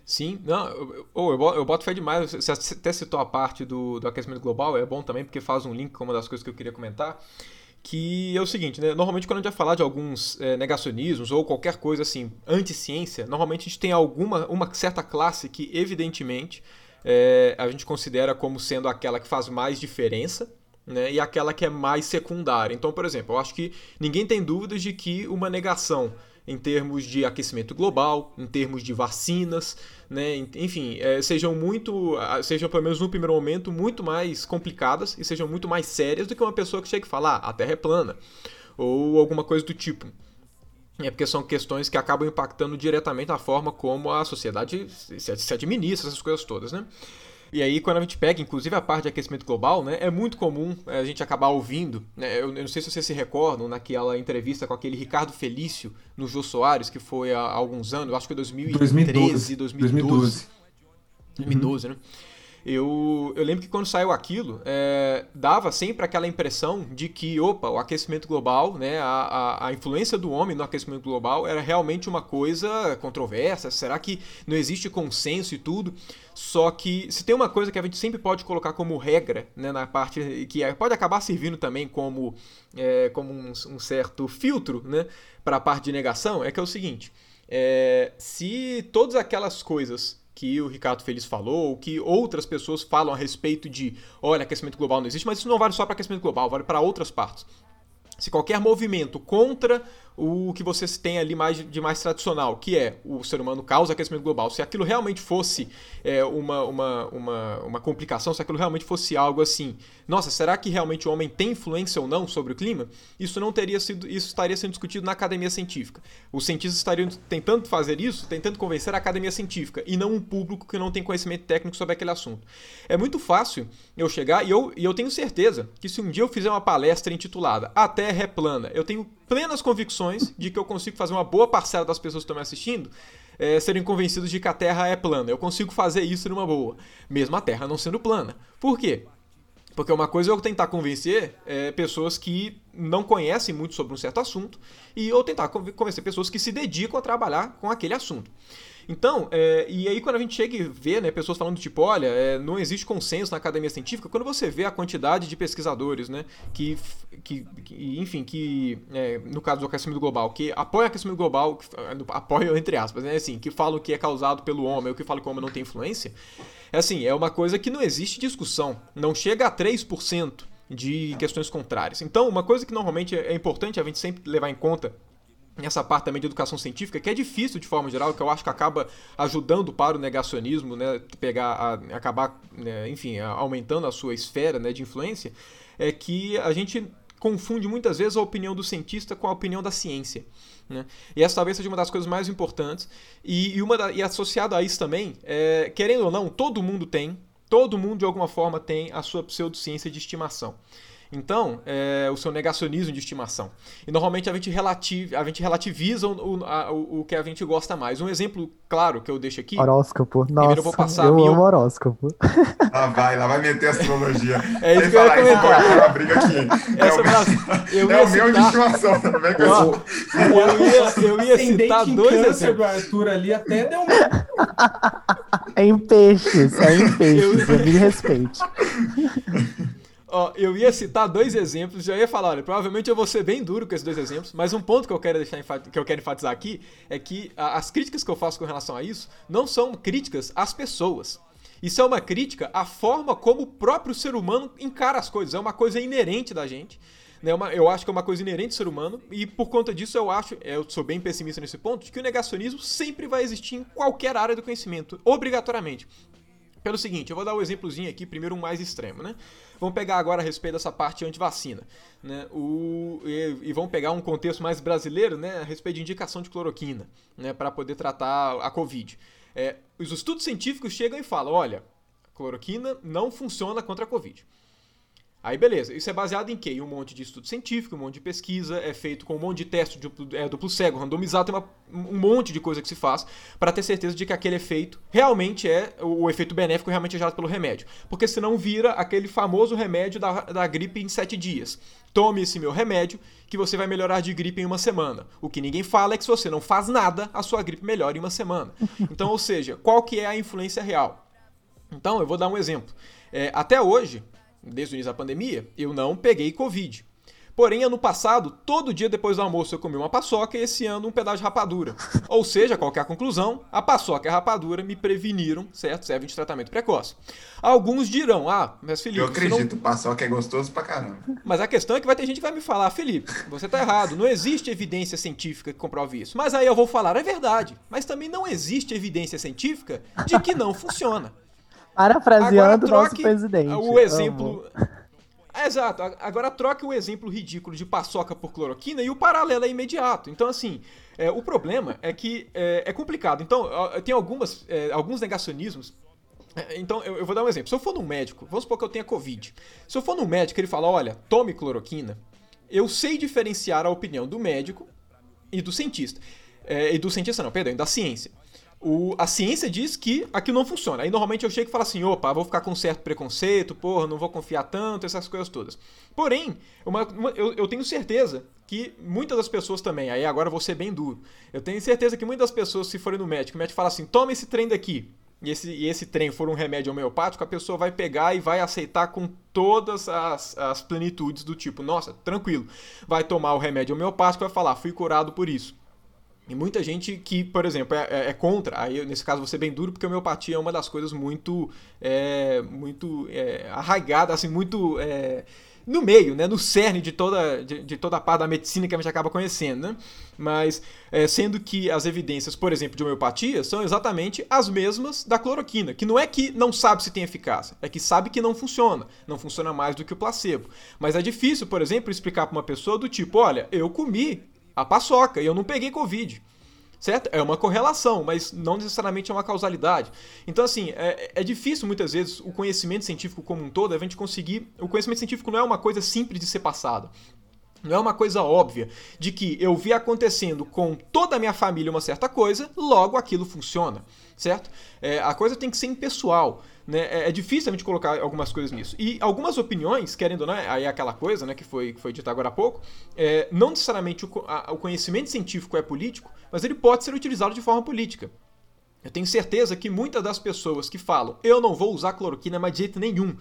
Sim, não, eu, eu, eu boto fé demais. Você até citou a parte do, do aquecimento global, é bom também porque faz um link com uma das coisas que eu queria comentar. Que é o seguinte, né? Normalmente, quando a gente vai falar de alguns é, negacionismos ou qualquer coisa assim, anti-ciência, normalmente a gente tem alguma uma certa classe que, evidentemente, é, a gente considera como sendo aquela que faz mais diferença. Né, e aquela que é mais secundária. Então, por exemplo, eu acho que ninguém tem dúvidas de que uma negação em termos de aquecimento global, em termos de vacinas, né? enfim, é, sejam muito, sejam pelo menos no primeiro momento, muito mais complicadas e sejam muito mais sérias do que uma pessoa que chega e fala, ah, a Terra é plana, ou alguma coisa do tipo. É porque são questões que acabam impactando diretamente a forma como a sociedade se administra, essas coisas todas, né? E aí, quando a gente pega, inclusive, a parte de aquecimento global, né, é muito comum é, a gente acabar ouvindo. Né, eu, eu, não sei se vocês se recordam naquela entrevista com aquele Ricardo Felício no Jô Soares, que foi há, alguns anos, acho que foi 2013, 2012. 2012. 2012, uhum. né? Eu, eu lembro que quando saiu aquilo, é, dava sempre aquela impressão de que, opa, o aquecimento global, né, a, a, a, influência do homem no aquecimento global era realmente uma coisa controversa. Será que não existe consenso e tudo? Só que se tem uma coisa que a gente sempre pode colocar como regra, né, na parte que é, pode acabar servindo também como, é, como um, um, certo filtro né, para a parte de negação, é que é o seguinte: é, se todas aquelas coisas que o Ricardo Feliz falou, ou que outras pessoas falam a respeito de, olha, aquecimento global não existe, mas isso não vale só para aquecimento global, vale para outras partes. Se qualquer movimento contra o que você tem ali mais de mais tradicional, que é o ser humano causa aquecimento global, se aquilo realmente fosse é, uma, uma, uma, uma complicação, se aquilo realmente fosse algo assim, nossa, será que realmente o homem tem influência ou não sobre o clima? Isso não teria sido, isso estaria sendo discutido na academia científica. Os cientistas estariam tentando fazer isso, tentando convencer a academia científica e não um público que não tem conhecimento técnico sobre aquele assunto. É muito fácil eu chegar e eu, e eu tenho certeza que se um dia eu fizer uma palestra intitulada A Terra é plana, eu tenho plenas convicções de que eu consigo fazer uma boa parcela das pessoas que estão me assistindo é, serem convencidos de que a Terra é plana. Eu consigo fazer isso numa boa, mesmo a Terra não sendo plana. Por quê? Porque uma coisa é eu tentar convencer é, pessoas que não conhecem muito sobre um certo assunto, e eu tentar convencer pessoas que se dedicam a trabalhar com aquele assunto. Então, é, e aí quando a gente chega e vê né, pessoas falando tipo, olha, é, não existe consenso na academia científica, quando você vê a quantidade de pesquisadores, né, que, que, que enfim, que é, no caso do aquecimento global, que apoiam o aquecimento global, que, apoiam entre aspas, né, assim, que falam que é causado pelo homem, ou que falam que o homem não tem influência, é assim, é uma coisa que não existe discussão, não chega a 3% de questões contrárias. Então, uma coisa que normalmente é importante a gente sempre levar em conta essa parte também de educação científica, que é difícil de forma geral, que eu acho que acaba ajudando para o negacionismo, né, pegar, a, acabar, né, enfim, aumentando a sua esfera né, de influência, é que a gente confunde muitas vezes a opinião do cientista com a opinião da ciência. Né? E essa talvez seja uma das coisas mais importantes. E, e, uma da, e associado a isso também, é, querendo ou não, todo mundo tem, todo mundo de alguma forma tem a sua pseudociência de estimação. Então, é, o seu negacionismo de estimação. E normalmente a gente, relativ, a gente relativiza o, a, o, o, que a gente gosta mais. Um exemplo claro que eu deixo aqui. Horóscopo. Nossa, Primeiro eu vou passar eu minha... amo horóscopo. Lá vai, lá vai meter astrologia. É isso que eu ia comentar. É uma briga aqui. Essa é o, eu é o meu de estimação. Não vem com eu, ia, eu ia citar dois exemplos. do Arthur ali até deu É em peixes, é em peixes. Eu... Me respeite. Ó, eu ia citar dois exemplos, já ia falar, olha, provavelmente eu vou ser bem duro com esses dois exemplos, mas um ponto que eu quero deixar que eu quero enfatizar aqui é que as críticas que eu faço com relação a isso não são críticas às pessoas. Isso é uma crítica à forma como o próprio ser humano encara as coisas. É uma coisa inerente da gente. Né? Eu acho que é uma coisa inerente do ser humano. E por conta disso, eu acho, eu sou bem pessimista nesse ponto, de que o negacionismo sempre vai existir em qualquer área do conhecimento, obrigatoriamente. Pelo seguinte, eu vou dar um exemplozinho aqui, primeiro um mais extremo, né? Vamos pegar agora a respeito dessa parte anti-vacina, né? O, e, e, vamos pegar um contexto mais brasileiro, né? A respeito de indicação de cloroquina, né? Para poder tratar a Covid. É, os estudos científicos chegam e falam, olha, cloroquina não funciona contra a Covid. Aí beleza, isso é baseado em quê? Em um monte de estudo científico, um monte de pesquisa, é feito com um monte de teste duplo, é, duplo cego, randomizado, tem uma, um monte de coisa que se faz para ter certeza de que aquele efeito realmente é o, efeito benéfico realmente é gerado pelo remédio. Porque senão vira aquele famoso remédio da, da gripe em sete dias. Tome esse meu remédio que você vai melhorar de gripe em uma semana. O que ninguém fala é que se você não faz nada, a sua gripe melhora em uma semana. Então, ou seja, qual que é a influência real? Então, eu vou dar um exemplo. É, até hoje, desde o início da pandemia, eu não peguei Covid. Porém, ano passado, todo dia depois do almoço eu comi uma paçoca e esse ano um pedaço de rapadura. Ou seja, qual é a conclusão? A paçoca e a rapadura me preveniram, certo? Servem de tratamento precoce. Alguns dirão, ah, mas Felipe... Eu acredito, não... paçoca é gostoso pra caramba. Mas a questão é que vai ter gente que vai me falar, Felipe, você tá errado, não existe evidência científica que comprove isso. Mas aí eu vou falar, é verdade, mas também não existe evidência científica de que não funciona. Parafraseando o nosso presidente. O exemplo. É, exato. Agora troque o exemplo ridículo de paçoca por cloroquina e o paralelo é imediato. Então, assim, é, o problema é que é, é complicado. Então, tem algumas, é, alguns negacionismos. É, então, eu, eu, vou dar um exemplo. Se eu for num médico, vamos supor que eu tenha Covid. Se eu for num médico e ele falar, olha, tome cloroquina, eu sei diferenciar a opinião do médico e do cientista. É, e do cientista não, perdão, da ciência o, a ciência diz que aquilo não funciona. Aí normalmente eu chego e falo assim, opa, vou ficar com certo preconceito, porra, não vou confiar tanto, essas coisas todas. Porém, uma, uma, eu, eu, tenho certeza que muitas das pessoas também, aí agora vou ser bem duro, eu tenho certeza que muitas das pessoas, se forem no médico, o médico fala assim, toma esse trem daqui, e esse, e esse trem for um remédio homeopático, a pessoa vai pegar e vai aceitar com todas as, as plenitudes do tipo, nossa, tranquilo, vai tomar o remédio homeopático e vai falar, fui curado por isso. E muita gente que, por exemplo, é, é, é, contra, aí nesse caso ser bem duro, porque a homeopatia é uma das coisas muito, é, muito é, arraigada, assim, muito é, no meio, né, no cerne de toda, de, de, toda a parte da medicina que a gente acaba conhecendo, né? Mas, é, sendo que as evidências, por exemplo, de homeopatia são exatamente as mesmas da cloroquina, que não é que não sabe se tem eficácia, é que sabe que não funciona, não funciona mais do que o placebo. Mas é difícil, por exemplo, explicar para uma pessoa do tipo, olha, eu comi a paçoca e eu não peguei Covid. Certo? É uma correlação, mas não necessariamente é uma causalidade. Então, assim, é, é, difícil muitas vezes o conhecimento científico como um todo, a gente conseguir. O conhecimento científico não é uma coisa simples de ser passada. Não é uma coisa óbvia de que eu vi acontecendo com toda a minha família uma certa coisa, logo aquilo funciona, certo? É, a coisa tem que ser impessoal. Né? É, é difícil a gente colocar algumas coisas nisso. E algumas opiniões, querendo ou não, aí é aquela coisa né, que, foi, que foi dita agora há pouco, é, não necessariamente o, a, o conhecimento científico é político, mas ele pode ser utilizado de forma política. Eu tenho certeza que muitas das pessoas que falam eu não vou usar cloroquina de jeito nenhum,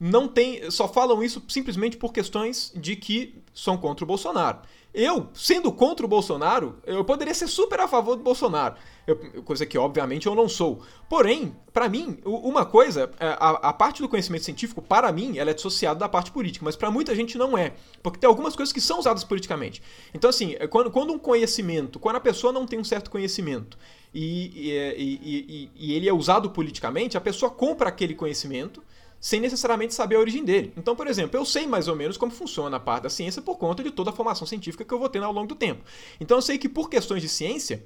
não tem, só falam isso simplesmente por questões de que são contra o Bolsonaro. Eu, sendo contra o Bolsonaro, eu poderia ser super a favor do Bolsonaro, eu, coisa que obviamente eu não sou. Porém, para mim, uma coisa, é, a, a, parte do conhecimento científico, para mim, ela é dissociada da parte política, mas para muita gente não é, porque tem algumas coisas que são usadas politicamente. Então, assim, é, quando, quando um conhecimento, quando a pessoa não tem um certo conhecimento e, e, e, e ele é usado politicamente, a pessoa compra aquele conhecimento sem necessariamente saber a origem dele. Então, por exemplo, eu sei mais ou menos como funciona a parte da ciência por conta de toda a formação científica que eu vou tendo ao longo do tempo. Então, eu sei que por questões de ciência,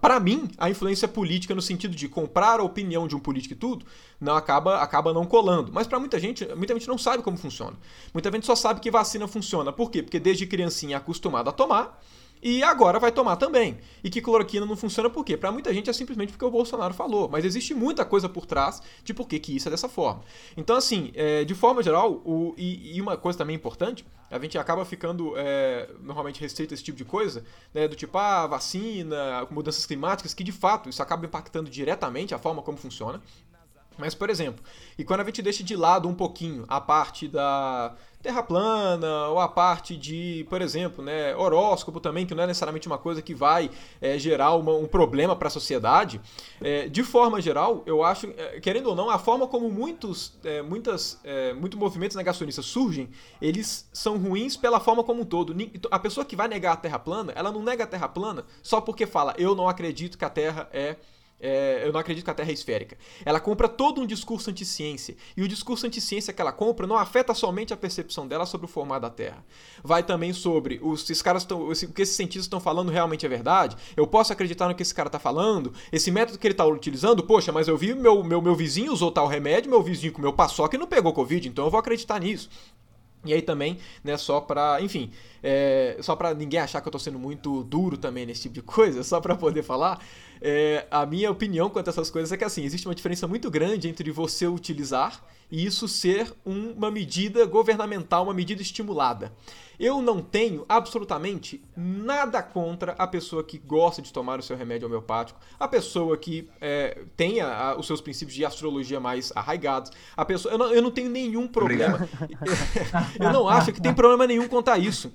para mim, a influência política no sentido de comprar a opinião de um político e tudo, não acaba, acaba não colando. Mas para muita gente, muita gente não sabe como funciona. Muita gente só sabe que vacina funciona. Por quê? Porque desde criancinha é acostumado a tomar e agora vai tomar também. E que cloroquina não funciona por quê? Para muita gente é simplesmente porque o Bolsonaro falou. Mas existe muita coisa por trás de por que, que isso é dessa forma. Então, assim, é, de forma geral, o, e, e, uma coisa também importante, a gente acaba ficando é, normalmente restrito a esse tipo de coisa, né, do tipo, ah, vacina, mudanças climáticas, que de fato isso acaba impactando diretamente a forma como funciona. Mas, por exemplo, e quando a gente deixa de lado um pouquinho a parte da terra plana ou a parte de, por exemplo, né, horóscopo também, que não é necessariamente uma coisa que vai é, gerar uma, um problema para a sociedade, é, de forma geral, eu acho, é, querendo ou não, a forma como muitos, muitas, muitos movimentos negacionistas surgem, eles são ruins pela forma como um todo. A pessoa que vai negar a terra plana, ela não nega a terra plana só porque fala, eu não acredito que a terra é é, eu não acredito que a Terra é esférica. Ela compra todo um discurso anti-ciência. E o discurso anti-ciência que ela compra não afeta somente a percepção dela sobre o formato da Terra. Vai também sobre os, esses caras tão, o que esses cientistas estão falando realmente é verdade. Eu posso acreditar no que esse cara está falando. Esse método que ele está utilizando, poxa, mas eu vi meu, meu, meu vizinho usou tal remédio, meu vizinho comeu paçoca e não pegou Covid, então eu vou acreditar nisso. E aí também, né, só pra, enfim, é, só pra ninguém achar que eu tô sendo muito duro também nesse tipo de coisa, só pra poder falar, é, a minha opinião quanto a essas coisas é que assim, existe uma diferença muito grande entre você utilizar e isso ser uma medida governamental, uma medida estimulada. Eu não tenho absolutamente nada contra a pessoa que gosta de tomar o seu remédio homeopático, a pessoa que é, tenha a, os seus princípios de astrologia mais arraigados, a pessoa. Eu não, eu não tenho nenhum problema. eu não acho que tem problema nenhum a isso.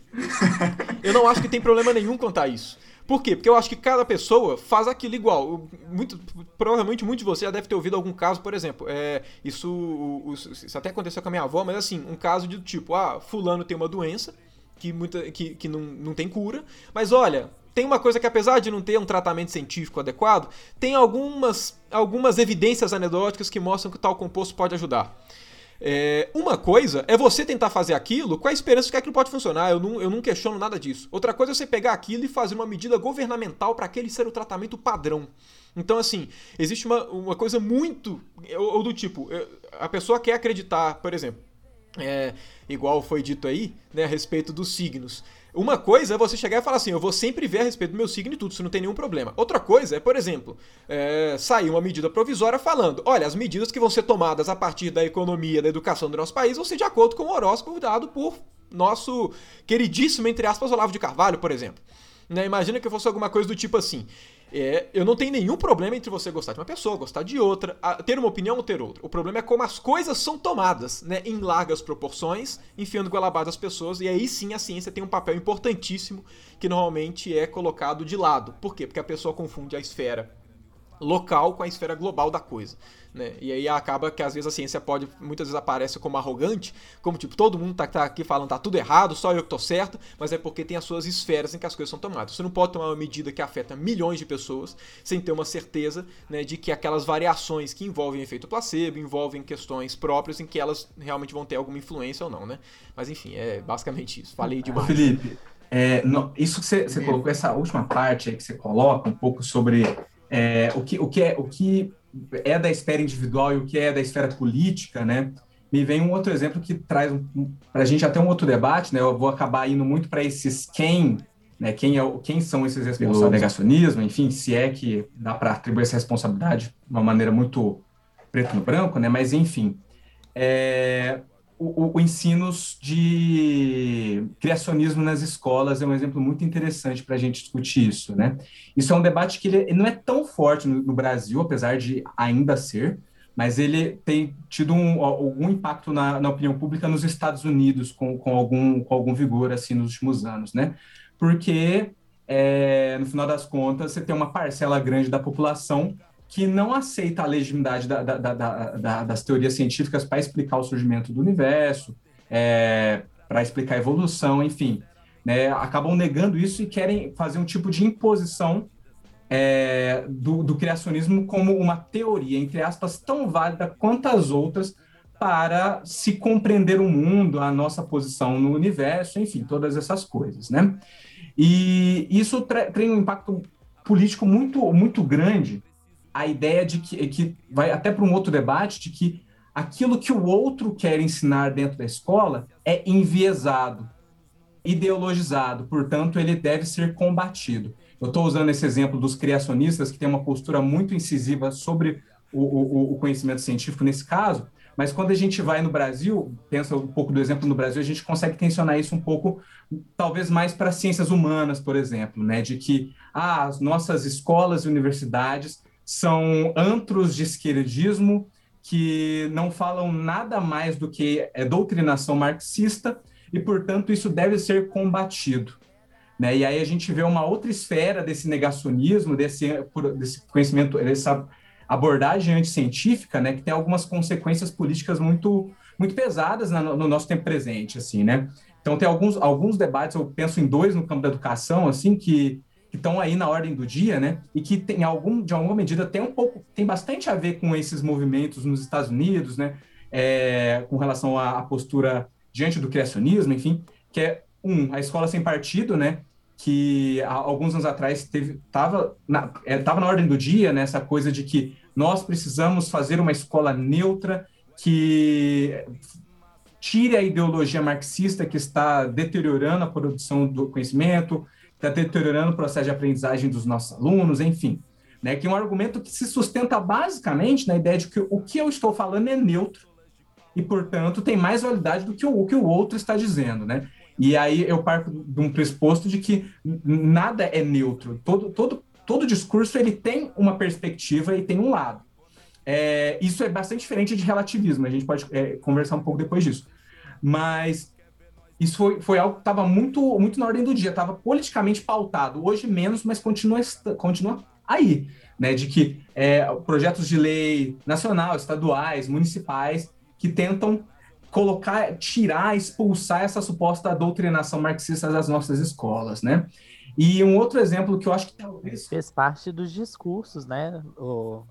Eu não acho que tem problema nenhum a isso. Por quê? Porque eu acho que cada pessoa faz aquilo igual. Muito, provavelmente muitos de vocês já devem ter ouvido algum caso, por exemplo, é, isso, isso até aconteceu com a minha avó, mas assim, um caso de tipo, ah, fulano tem uma doença que, muita, que, que não, não tem cura, mas olha, tem uma coisa que, apesar de não ter um tratamento científico adequado, tem algumas, algumas evidências anedóticas que mostram que tal composto pode ajudar. É, uma coisa é você tentar fazer aquilo com a esperança de que aquilo pode funcionar. Eu não, eu não questiono nada disso. Outra coisa é você pegar aquilo e fazer uma medida governamental para aquele ser o tratamento padrão. Então, assim, existe uma, uma coisa muito. Ou, ou do tipo, a pessoa quer acreditar, por exemplo, é, igual foi dito aí, né, a respeito dos signos. Uma coisa é você chegar e falar assim: eu vou sempre ver a respeito do meu signo e tudo, isso não tem nenhum problema. Outra coisa é, por exemplo, é, sair uma medida provisória falando: olha, as medidas que vão ser tomadas a partir da economia, da educação do nosso país vão ser de acordo com o horóscopo dado por nosso queridíssimo, entre aspas, Olavo de Carvalho, por exemplo. Né? Imagina que fosse alguma coisa do tipo assim: é, eu não tenho nenhum problema entre você gostar de uma pessoa, gostar de outra, ter uma opinião ou ter outra. O problema é como as coisas são tomadas, né, em largas proporções, enfiando goela abaixo das pessoas, e aí sim a ciência tem um papel importantíssimo que normalmente é colocado de lado. Por quê? Porque a pessoa confunde a esfera local com a esfera global da coisa. Né? E aí acaba que às vezes a ciência pode, muitas vezes aparece como arrogante, como tipo, todo mundo tá, tá, aqui falando tá tudo errado, só eu que tô certo, mas é porque tem as suas esferas em que as coisas são tomadas. Você não pode tomar uma medida que afeta milhões de pessoas sem ter uma certeza né, de que aquelas variações que envolvem efeito placebo, envolvem questões próprias em que elas realmente vão ter alguma influência ou não, né? Mas enfim, é basicamente isso. Falei demais. Felipe, é, no, isso que você, você colocou, essa última parte aí que você coloca um pouco sobre é, o, que, o, que é, o que é da esfera individual e o que é da esfera política, né? Me vem um outro exemplo que traz um, para a gente até um outro debate, né? Eu vou acabar indo muito para esses quem, né? Quem, é, quem são esses responsáveis do negacionismo, enfim, se é que dá para atribuir essa responsabilidade de uma maneira muito preto no branco, né? Mas enfim, é, o, o, ensinos de criacionismo nas escolas é um exemplo muito interessante para a gente discutir isso, né? Isso é um debate que ele não é tão forte no, no Brasil, apesar de ainda ser, mas ele tem tido um, algum impacto na, na, opinião pública nos Estados Unidos com, com, algum, com algum vigor assim nos últimos anos, né? Porque é, no final das contas você tem uma parcela grande da população que não aceita a legitimidade da, da, da, das teorias científicas para explicar o surgimento do universo, é, para explicar a evolução, enfim. Né, acabam negando isso e querem fazer um tipo de imposição é, do, do, criacionismo como uma teoria, entre aspas, tão válida quanto as outras para se compreender o mundo, a nossa posição no universo, enfim, todas essas coisas, né? E isso tem um impacto político muito, muito grande a ideia de que, que vai até para um outro debate, de que aquilo que o outro quer ensinar dentro da escola é enviesado, ideologizado, portanto, ele deve ser combatido. Eu estou usando esse exemplo dos criacionistas, que tem uma postura muito incisiva sobre o, o, o, conhecimento científico nesse caso, mas quando a gente vai no Brasil, pensa um pouco do exemplo no Brasil, a gente consegue tensionar isso um pouco, talvez mais para ciências humanas, por exemplo, né? de que ah, as nossas escolas e universidades são antros de esquerdismo que não falam nada mais do que é doutrinação marxista e, portanto, isso deve ser combatido. Né? E aí a gente vê uma outra esfera desse negacionismo, desse, desse conhecimento, dessa abordagem anticientífica, né, que tem algumas consequências políticas muito, muito pesadas no, no nosso tempo presente, assim, né? Então tem alguns, alguns debates, eu penso em dois no campo da educação, assim, que que estão aí na ordem do dia, né? E que tem algum, de alguma medida tem um pouco, tem bastante a ver com esses movimentos nos Estados Unidos, né? É, com relação à, postura diante do criacionismo, enfim, que é um a escola sem partido, né? Que há alguns anos atrás teve, estava na, é, tava na ordem do dia, né? Essa coisa de que nós precisamos fazer uma escola neutra que tire a ideologia marxista que está deteriorando a produção do conhecimento, está deteriorando o processo de aprendizagem dos nossos alunos, enfim. Né, que é um argumento que se sustenta basicamente na ideia de que o que eu estou falando é neutro e, portanto, tem mais validade do que o, que o outro está dizendo, né? E aí eu parto de um pressuposto de que nada é neutro. Todo, todo, todo discurso ele tem uma perspectiva e tem um lado. É, isso é bastante diferente de relativismo. A gente pode é, conversar um pouco depois disso. Mas isso foi, foi algo que estava muito, muito na ordem do dia, estava politicamente pautado. Hoje menos, mas continua, continua aí, né? De que é, projetos de lei nacional, estaduais, municipais, que tentam colocar, tirar, expulsar essa suposta doutrinação marxista das nossas escolas, né? E um outro exemplo que eu acho que talvez... Fez parte dos discursos, né? O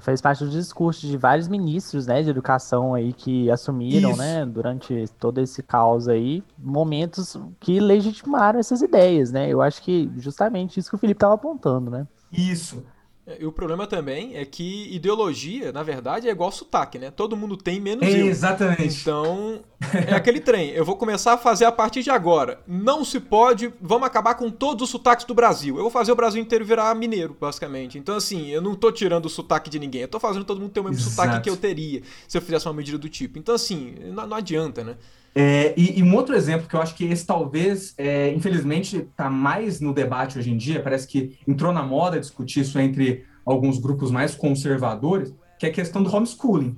fez parte do discurso de vários ministros, né, de educação aí que assumiram, Isso. né, durante todo esse caos aí, momentos que legitimaram essas ideias, né? Eu acho que justamente isso que o Felipe estava apontando, né? Isso. É, e o problema também é que ideologia, na verdade, é igual sotaque, né? Todo mundo tem, menos é, eu. Exatamente. Então, é aquele trem. Eu vou começar a fazer a partir de agora. Não se pode, vamos acabar com todos os sotaques do Brasil. Eu vou fazer o Brasil inteiro virar mineiro, basicamente. Então, assim, eu não tô tirando o sotaque de ninguém. Eu tô fazendo todo mundo ter o mesmo Exato. sotaque que eu teria se eu fizesse uma medida do tipo. Então, assim, não, não adianta, né? É, e, e, um outro exemplo que eu acho que esse talvez, é, infelizmente, está mais no debate hoje em dia, parece que entrou na moda discutir isso entre alguns grupos mais conservadores, que é a questão do homeschooling,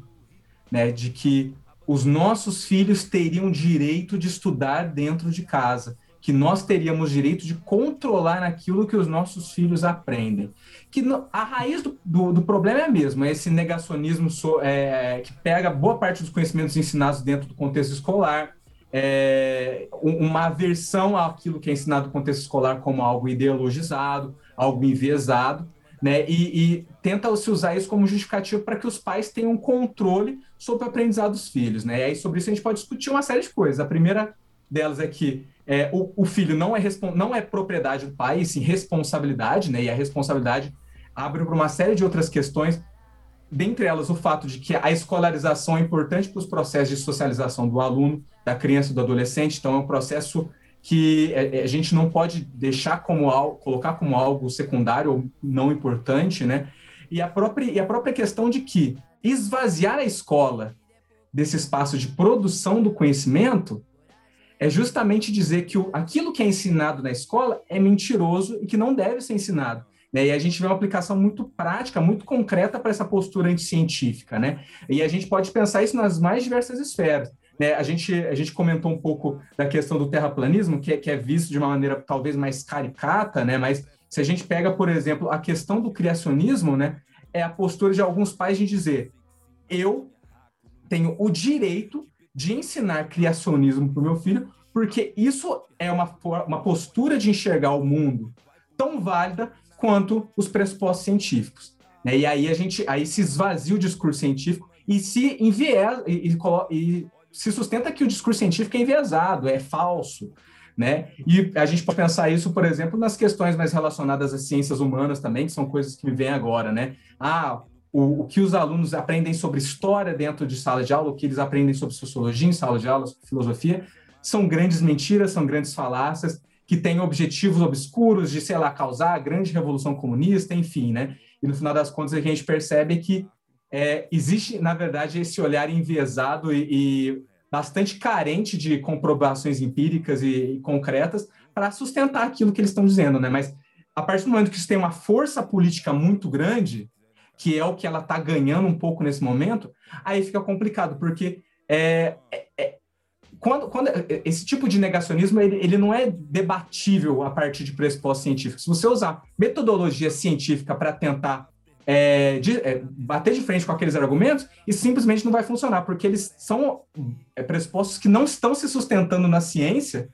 né? De que os nossos filhos teriam direito de estudar dentro de casa, que nós teríamos direito de controlar aquilo que os nossos filhos aprendem. Que no, a raiz do, do, do, problema é a mesma, é esse negacionismo so, é, que pega boa parte dos conhecimentos ensinados dentro do contexto escolar, é, uma aversão àquilo que é ensinado no contexto escolar como algo ideologizado, algo enviesado, né? E, e tenta se usar isso como justificativo para que os pais tenham controle sobre o aprendizado dos filhos, né? E aí sobre isso a gente pode discutir uma série de coisas. A primeira delas é que é, o, o, filho não é, não é propriedade do pai, e sim responsabilidade, né? E a responsabilidade abre para uma série de outras questões, dentre elas o fato de que a escolarização é importante para os processos de socialização do aluno, da criança do adolescente, então é um processo que é, é, a gente não pode deixar como algo, colocar como algo secundário ou não importante, né? E a própria, e a própria questão de que esvaziar a escola desse espaço de produção do conhecimento é justamente dizer que o, aquilo que é ensinado na escola é mentiroso e que não deve ser ensinado. Né? E a gente vê uma aplicação muito prática, muito concreta para essa postura anticientífica. Né? E a gente pode pensar isso nas mais diversas esferas. Né? A, gente, a gente comentou um pouco da questão do terraplanismo, que é, que é visto de uma maneira talvez mais caricata, né? mas se a gente pega, por exemplo, a questão do criacionismo, né? é a postura de alguns pais de dizer: eu tenho o direito de ensinar criacionismo para o meu filho, porque isso é uma, uma postura de enxergar o mundo tão válida quanto os pressupostos científicos. Né? E aí a gente aí se esvazia o discurso científico e se enviesa e, e, e se sustenta que o discurso científico é enviesado, é falso. Né? E a gente pode pensar isso, por exemplo, nas questões mais relacionadas às ciências humanas também, que são coisas que me vêm agora, né? Ah, o, o, que os alunos aprendem sobre história dentro de sala de aula, o que eles aprendem sobre sociologia em sala de aula, filosofia, são grandes mentiras, são grandes falácias, que têm objetivos obscuros de, sei lá, causar a grande revolução comunista, enfim, né? E no final das contas a gente percebe que é, existe, na verdade, esse olhar enviesado e, e bastante carente de comprovações empíricas e, e concretas para sustentar aquilo que eles estão dizendo, né? Mas a partir do momento que isso tem uma força política muito grande, que é o que ela está ganhando um pouco nesse momento, aí fica complicado, porque é, é, é quando, quando esse tipo de negacionismo ele, ele não é debatível a partir de pressupostos científicos. Se você usar metodologia científica para tentar é, de, é, bater de frente com aqueles argumentos, isso simplesmente não vai funcionar, porque eles são é, pressupostos que não estão se sustentando na ciência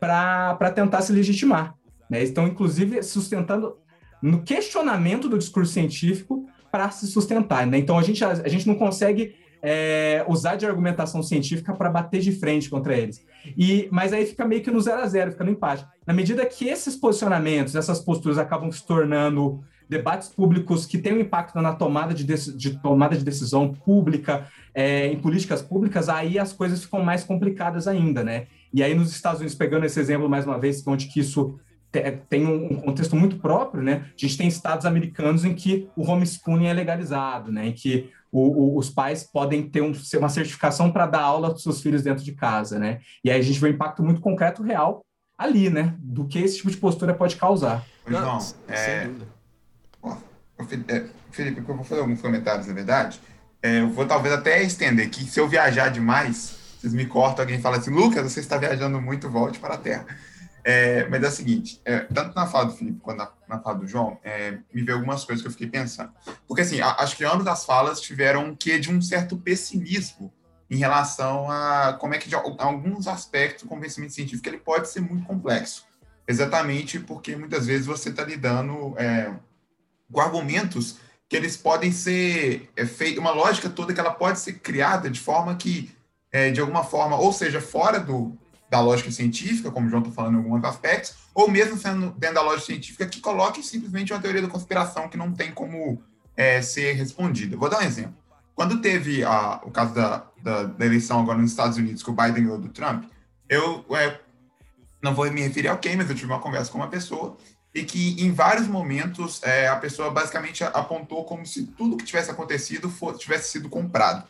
para tentar se legitimar. Né? Estão, inclusive, sustentando no questionamento do discurso científico para se sustentar. Né? Então, a gente, a, gente não consegue é, usar de argumentação científica para bater de frente contra eles. E, mas aí fica meio que no zero a zero, fica no empate. Na medida que esses posicionamentos, essas posturas acabam se tornando debates públicos que têm um impacto na tomada de, de tomada de decisão pública, é, em políticas públicas, aí as coisas ficam mais complicadas ainda, né? E aí nos Estados Unidos, pegando esse exemplo mais uma vez, onde que isso tem um contexto muito próprio, né? A gente tem estados americanos em que o homeschooling é legalizado, né? Em que o, o, os pais podem ter um, uma certificação para dar aula para seus filhos dentro de casa, né? E aí a gente vê um impacto muito concreto, real, ali, né? Do que esse tipo de postura pode causar. Não, é... é... Felipe, eu vou fazer alguns comentários, na verdade. É, eu vou talvez até estender que se eu viajar demais, vocês me cortam, alguém fala assim, Lucas, você está viajando muito, volte para a Terra. É, mas é o seguinte, é, tanto na fala do Felipe quanto na, na fala do João, é, me veio algumas coisas que eu fiquei pensando. Porque, assim, a, acho que ambas as falas tiveram um quê de um certo pessimismo em relação a como é que, de alguns aspectos, o convencimento científico ele pode ser muito complexo. Exatamente porque, muitas vezes, você está lidando é, com argumentos que eles podem ser é, feitos, uma lógica toda que ela pode ser criada de forma que, é, de alguma forma, ou seja, fora do, da lógica científica, como o João está falando em alguns aspectos, ou mesmo sendo dentro da lógica científica que coloque simplesmente uma teoria da conspiração que não tem como é, ser respondida. Vou dar um exemplo. Quando teve a, o caso da, da, da, eleição agora nos Estados Unidos, que o Biden ganhou do Trump, eu é, não vou me referir ao quem, mas eu tive uma conversa com uma pessoa e que em vários momentos é, a pessoa basicamente apontou como se tudo que tivesse acontecido tivesse sido comprado.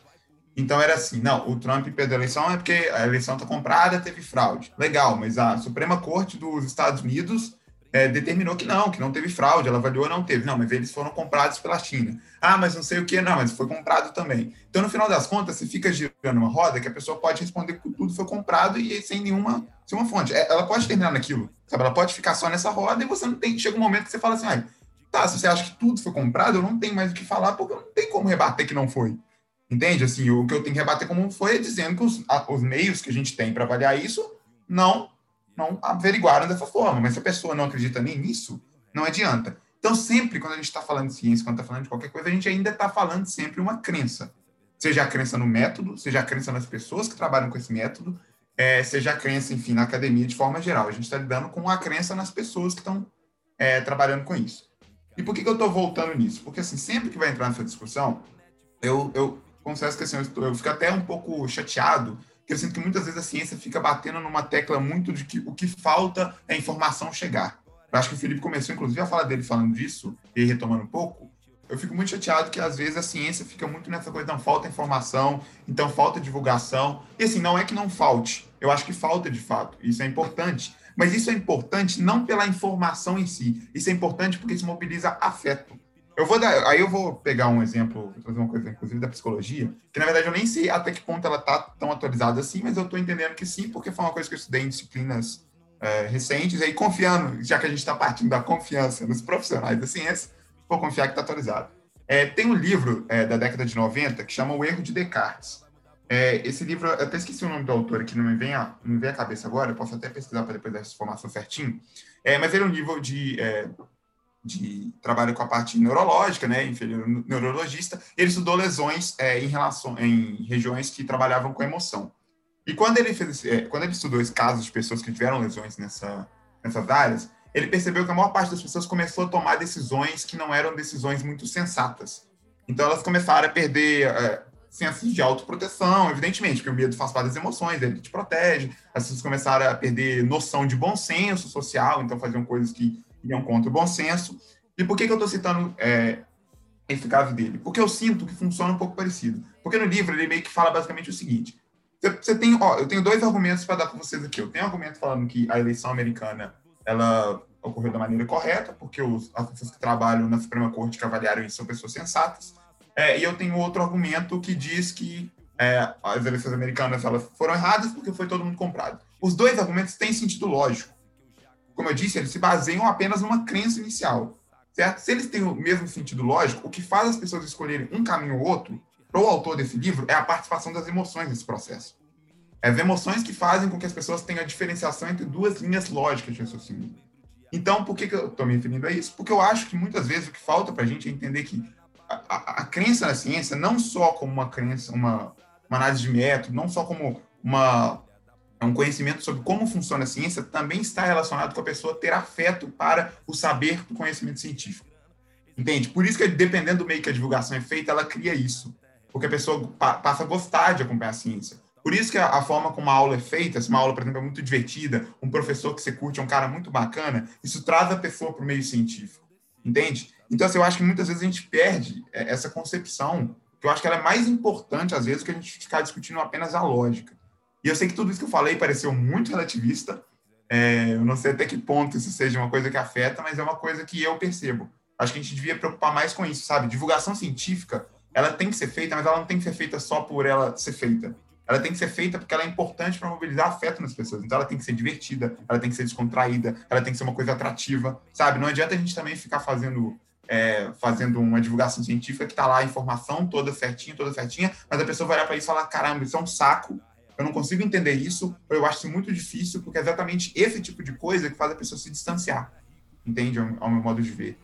Então era assim, não, o Trump perdeu a eleição é porque a eleição está comprada, teve fraude. Legal, mas a Suprema Corte dos Estados Unidos é, determinou que não, que não teve fraude, ela avaliou não teve. Não, mas eles foram comprados pela China. Ah, mas não sei o que, não, mas foi comprado também. Então, no final das contas, você fica girando uma roda que a pessoa pode responder que tudo foi comprado e sem nenhuma, sem uma fonte. É, ela pode terminar naquilo, sabe? Ela pode ficar só nessa roda e você não tem. Chega um momento que você fala assim, ah, tá, se você acha que tudo foi comprado, eu não tenho mais o que falar, porque eu não tenho como rebater que não foi. Entende? Assim, o que eu tenho que rebater como foi dizendo que os, os meios que a gente tem para avaliar isso não não averiguaram dessa forma. Mas se a pessoa não acredita nem nisso, não adianta. Então, sempre quando a gente está falando de ciência, quando está falando de qualquer coisa, a gente ainda está falando sempre uma crença. Seja a crença no método, seja a crença nas pessoas que trabalham com esse método, é, seja a crença, enfim, na academia de forma geral. A gente está lidando com a crença nas pessoas que estão é, trabalhando com isso. E por que, que eu estou voltando nisso? Porque, assim, sempre que vai entrar nessa discussão, eu, eu confesso que assim, eu, eu fico até um pouco chateado, porque eu sinto que muitas vezes a ciência fica batendo numa tecla muito de que o que falta é a informação chegar. Eu acho que o Felipe começou, inclusive, a falar dele falando disso, e retomando um pouco, Eu fico muito chateado que às vezes a ciência fica muito nessa coisa, não falta informação, então falta divulgação. E assim, não é que não falte, eu acho que falta de fato, isso é importante. Mas isso é importante não pela informação em si, isso é importante porque isso mobiliza afeto. Eu vou dar, aí eu vou pegar um exemplo, trazer uma coisa, inclusive, da psicologia, que na verdade eu nem sei até que ponto ela está tão atualizada assim, mas eu estou entendendo que sim, porque foi uma coisa que eu estudei em disciplinas é, recentes, aí confiando, já que a gente está partindo da confiança nos profissionais da ciência, vou confiar que está atualizado. É, tem um livro é, da década de 90 que chama O Erro de Descartes. É, esse livro, eu até esqueci o nome do autor aqui, não me vem a, não me vem cabeça agora, eu posso até pesquisar para depois dessa informação certinho, é, mas ele é um livro de é, de trabalho com a parte neurológica, né, neurologista, ele estudou lesões é, em relação em regiões que trabalhavam com emoção. E quando ele fez, é, quando ele estudou esse caso de pessoas que tiveram lesões nessa, nessas áreas, ele percebeu que a maior parte das pessoas começou a tomar decisões que não eram decisões muito sensatas. Então elas começaram a perder é, sensos de autoproteção, evidentemente, porque o medo faz parte das emoções, ele te protege. As pessoas começaram a perder noção de bom senso social, então faziam coisas que iam contra o bom senso. E por que, que eu estou citando é, caso dele? Porque eu sinto que funciona um pouco parecido. Porque no livro ele meio que fala basicamente o seguinte: você tem, ó, eu tenho dois argumentos para dar para vocês aqui. Eu tenho um argumento falando que a eleição americana ela ocorreu da maneira correta, porque os, as pessoas que trabalham na Suprema Corte que avaliaram isso são pessoas sensatas. É, e eu tenho outro argumento que diz que é, as eleições americanas elas foram erradas porque foi todo mundo comprado. Os dois argumentos têm sentido lógico como eu disse, eles se baseiam apenas numa crença inicial, certo? Se eles têm o mesmo sentido lógico, o que faz as pessoas escolherem um caminho ou outro, para o autor desse livro, é a participação das emoções nesse processo. É as emoções que fazem com que as pessoas tenham a diferenciação entre duas linhas lógicas de raciocínio. Então, por que, que eu estou me referindo a isso? Porque eu acho que muitas vezes o que falta para a gente é entender que a, a, a, crença na ciência, não só como uma crença, uma, uma análise de método, não só como uma um conhecimento sobre como funciona a ciência, também está relacionado com a pessoa ter afeto para o saber do conhecimento científico. Entende? Por isso que, dependendo do meio que a divulgação é feita, ela cria isso. Porque a pessoa pa passa a gostar de acompanhar a ciência. Por isso que a, forma como a aula é feita, se uma aula, por exemplo, é muito divertida, um professor que você curte é um cara muito bacana, isso traz a pessoa para o meio científico. Entende? Então, assim, eu acho que muitas vezes a gente perde é, essa concepção, que eu acho que ela é mais importante, às vezes, que a gente ficar discutindo apenas a lógica. E eu sei que tudo isso que eu falei pareceu muito relativista. É, eu não sei até que ponto isso seja uma coisa que afeta, mas é uma coisa que eu percebo. Acho que a gente devia preocupar mais com isso, sabe? Divulgação científica, ela tem que ser feita, mas ela não tem que ser feita só por ela ser feita. Ela tem que ser feita porque ela é importante para mobilizar afeto nas pessoas. Então ela tem que ser divertida, ela tem que ser descontraída, ela tem que ser uma coisa atrativa, sabe? Não adianta a gente também ficar fazendo é, fazendo uma divulgação científica que está lá a informação toda certinha, toda certinha, mas a pessoa vai olhar para isso e falar: caramba, isso é um saco, eu não consigo entender isso, eu acho isso muito difícil, porque é exatamente esse tipo de coisa que faz a pessoa se distanciar, entende? Ao, meu modo de ver.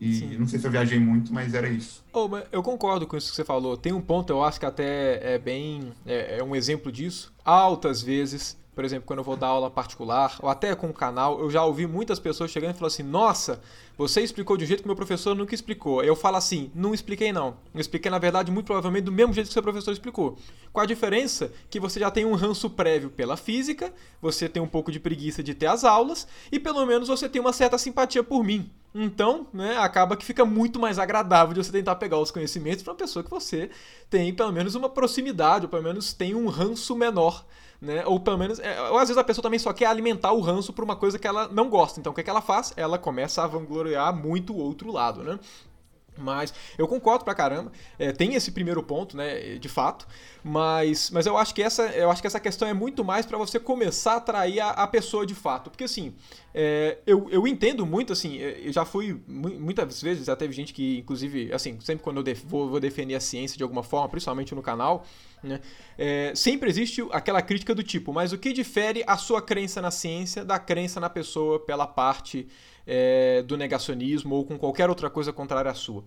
E Sim. não sei se eu viajei muito, mas era isso. Oh, eu concordo com isso que você falou. Tem um ponto, eu acho que até é bem. É, é um exemplo disso. Altas vezes por exemplo, quando eu vou dar aula particular, ou até com o canal, eu já ouvi muitas pessoas chegando e falando assim: Nossa, você explicou de um jeito que meu professor nunca explicou. Eu falo assim: Não expliquei, não. Eu expliquei, na verdade, muito provavelmente do mesmo jeito que seu professor explicou. Com a diferença que você já tem um ranço prévio pela física, você tem um pouco de preguiça de ter as aulas, e pelo menos você tem uma certa simpatia por mim. Então, né, acaba que fica muito mais agradável de você tentar pegar os conhecimentos para uma pessoa que você tem pelo menos uma proximidade, ou pelo menos tem um ranço menor né? Ou pelo menos, é, ou às vezes a pessoa também só quer alimentar o ranço por uma coisa que ela não gosta. Então o que, é que ela faz? Ela começa a vangloriar muito o outro lado, né? Mas eu concordo pra caramba. É, tem esse primeiro ponto, né? De fato. Mas, mas eu acho que essa eu acho que essa questão é muito mais para você começar a atrair a, a, pessoa de fato. Porque assim, é, eu, eu entendo muito, assim, é, eu já fui muitas vezes, já teve gente que, inclusive, assim, sempre quando eu def vou, vou, defender a ciência de alguma forma, principalmente no canal, né? É, sempre existe aquela crítica do tipo, mas o que difere a sua crença na ciência da crença na pessoa pela parte é, do negacionismo ou com qualquer outra coisa contrária à sua.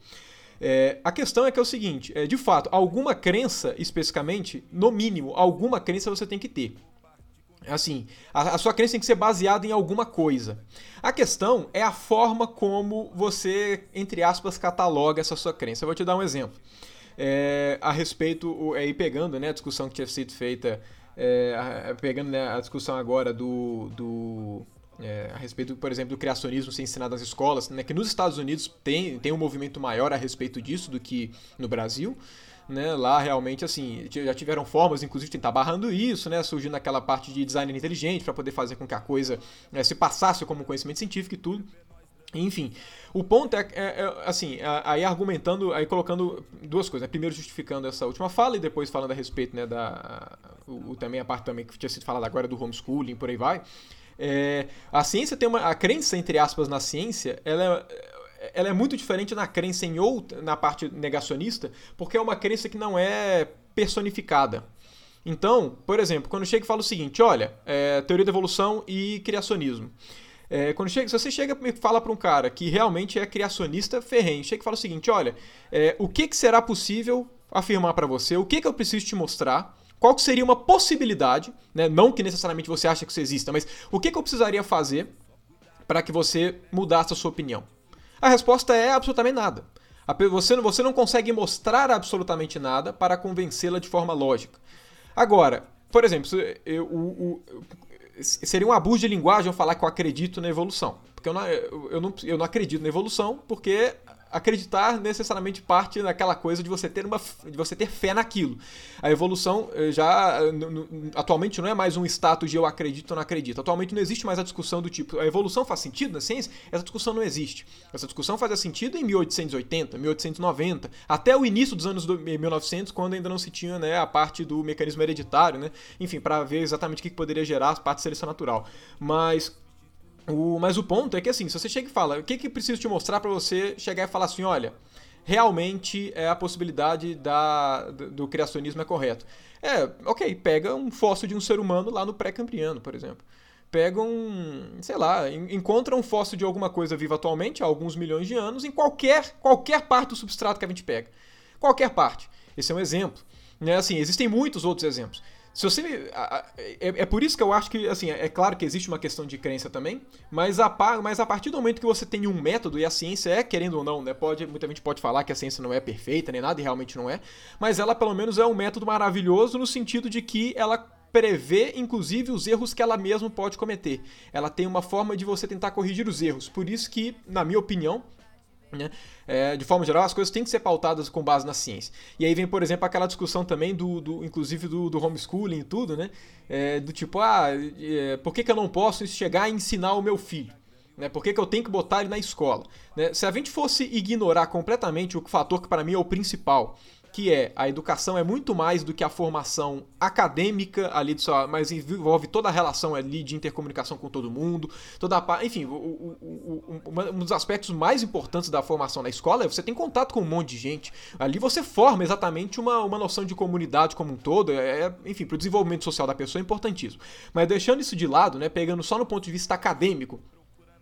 É, a questão é que é o seguinte: é, de fato, alguma crença, especificamente, no mínimo, alguma crença você tem que ter. Assim, a, a, sua crença tem que ser baseada em alguma coisa. A questão é a forma como você, entre aspas, cataloga essa sua crença. Eu vou te dar um exemplo. É, a respeito, aí pegando né, a discussão que tinha sido feita, é, pegando né, a discussão agora do, do é, a respeito, por exemplo, do criacionismo ser ensinado nas escolas, né, que nos Estados Unidos tem, tem um movimento maior a respeito disso do que no Brasil. Né, lá realmente assim já tiveram formas inclusive de tentar barrando isso né surgindo aquela parte de design inteligente para poder fazer com que a coisa né, se passasse como conhecimento científico e tudo enfim, o ponto é, é, é, assim, aí argumentando, aí colocando duas coisas. Né? Primeiro justificando essa última fala e depois falando a respeito, né, da o, também a parte também que tinha sido falada agora do homeschooling, por aí vai. É, a ciência tem uma a crença entre aspas na ciência, ela é, ela é muito diferente na crença em outra, na parte negacionista, porque é uma crença que não é personificada. Então, por exemplo, quando chega e fala o seguinte, olha, é, teoria da evolução e criacionismo. É, quando chega, se você chega e fala para um cara que realmente é criacionista ferrenho, chega e fala o seguinte: olha, é, o que, que será possível afirmar para você? O que, que eu preciso te mostrar? Qual que seria uma possibilidade, né? não que necessariamente você acha que isso exista, mas o que, que eu precisaria fazer para que você mudasse a sua opinião? A resposta é absolutamente nada. Você, você não consegue mostrar absolutamente nada para convencê-la de forma lógica. Agora, por exemplo, eu, seria um abuso de linguagem eu falar que eu acredito na evolução. Porque eu não, eu não, eu não acredito na evolução, porque acreditar necessariamente parte daquela coisa de você ter uma de você ter fé naquilo. A evolução eh, já atualmente não é mais um status de eu acredito ou não acredito. Atualmente não existe mais a discussão do tipo a evolução faz sentido na ciência? Essa discussão não existe. Essa discussão fazia sentido em 1880, 1890, até o início dos anos 1900, quando ainda não se tinha né, a parte do mecanismo hereditário, né? Enfim, para ver exatamente o que poderia gerar a parte de seleção natural. Mas o, mas o ponto é que assim, se você chega e fala, o que que preciso te mostrar para você chegar e falar assim, olha, realmente é a possibilidade da, do, do criacionismo é correto. É, ok, pega um fóssil de um ser humano lá no pré-cambriano, por exemplo. Pega um, sei lá, encontra um fóssil de alguma coisa viva atualmente, há alguns milhões de anos, em qualquer, qualquer parte do substrato que a gente pega. Qualquer parte. Esse é um exemplo. Né? Assim, existem muitos outros exemplos. Se você. É, é por isso que eu acho que, assim, é claro que existe uma questão de crença também, mas a, mas a partir do momento que você tem um método, e a ciência é, querendo ou não, né? Pode, muita gente pode falar que a ciência não é perfeita nem nada, e realmente não é, mas ela pelo menos é um método maravilhoso no sentido de que ela prevê, inclusive, os erros que ela mesma pode cometer. Ela tem uma forma de você tentar corrigir os erros. Por isso que, na minha opinião, né? É, de forma geral, as coisas têm que ser pautadas com base na ciência. E aí vem, por exemplo, aquela discussão também do, do inclusive do, do, homeschooling e tudo, né? É, do tipo, ah, é, por que, que eu não posso chegar a ensinar o meu filho? Né? Por que, que eu tenho que botar ele na escola? Né? Se a gente fosse ignorar completamente o fator que para mim é o principal, que é a educação é muito mais do que a formação acadêmica ali, mas envolve toda a relação ali de intercomunicação com todo mundo, toda a, enfim, o, o, o, um dos aspectos mais importantes da formação na escola é você tem contato com um monte de gente. Ali você forma exatamente uma, uma noção de comunidade como um todo, é, é enfim, para o desenvolvimento social da pessoa é importantíssimo. Mas deixando isso de lado, né, pegando só no ponto de vista acadêmico,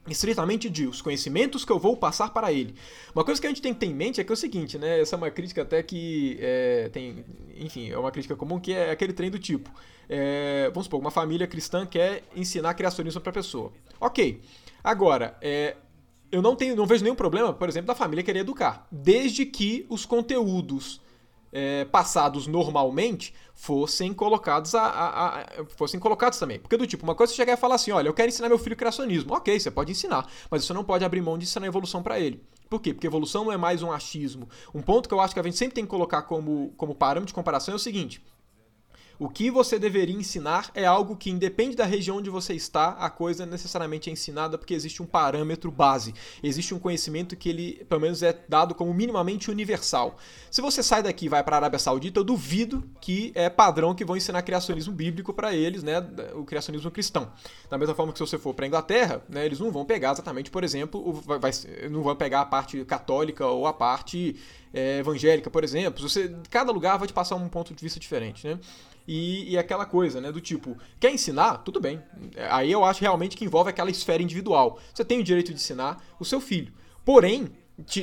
estritamente de os conhecimentos que eu vou passar para ele. Uma coisa que a gente tem que ter em mente é que é o seguinte, né? Essa é uma crítica até que é, tem, enfim, é uma crítica comum que é aquele trem do tipo, é, vamos supor, uma família cristã quer ensinar criacionismo para a pessoa. Ok. Agora, é, eu não tenho, não vejo nenhum problema, por exemplo, da família querer educar, desde que os conteúdos é, passados normalmente fossem colocados a, a, a, fossem colocados também. Porque do tipo, uma coisa é você chegar e falar assim, olha, eu quero ensinar meu filho criacionismo. Ok, você pode ensinar, mas você não pode abrir mão de ensinar evolução para ele. Por quê? Porque evolução não é mais um achismo. Um ponto que eu acho que a gente sempre tem que colocar como, como parâmetro de comparação é o seguinte: o que você deveria ensinar é algo que, independe da região onde você está, a coisa necessariamente é ensinada porque existe um parâmetro base. Existe um conhecimento que ele, pelo menos, é dado como minimamente universal. Se você sai daqui e vai para a Arábia Saudita, eu duvido que é padrão que vão ensinar criacionismo bíblico para eles, né? O criacionismo cristão. Da mesma forma que se você for para a Inglaterra, né, eles não vão pegar exatamente, por exemplo, o, vai, vai, não vão pegar a parte católica ou a parte é, evangélica, por exemplo. Você, cada lugar vai te passar um ponto de vista diferente, né? E, e, aquela coisa, né? Do tipo, quer ensinar? Tudo bem. Aí eu acho realmente que envolve aquela esfera individual. Você tem o direito de ensinar o seu filho. Porém,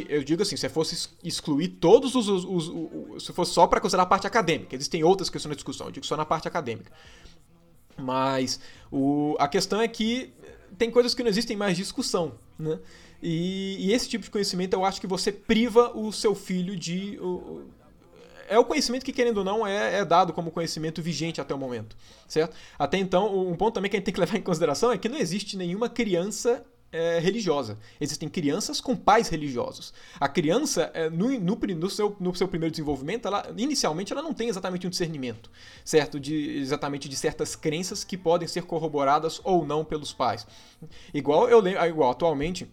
eu digo assim, se fosse excluir todos os. os, os, os se fosse só para considerar a parte acadêmica, existem outras questões na discussão, eu digo só na parte acadêmica. Mas o, a questão é que tem coisas que não existem mais discussão, né? E, e esse tipo de conhecimento eu acho que você priva o seu filho de. É o conhecimento que, querendo ou não, é, é, dado como conhecimento vigente até o momento, certo? Até então, um ponto também que a gente tem que levar em consideração é que não existe nenhuma criança é, religiosa. Existem crianças com pais religiosos. A criança, é, no, no, no, seu, no seu primeiro desenvolvimento, ela, inicialmente ela não tem exatamente um discernimento, certo? De, exatamente de certas crenças que podem ser corroboradas ou não pelos pais. Igual eu lembro, igual atualmente.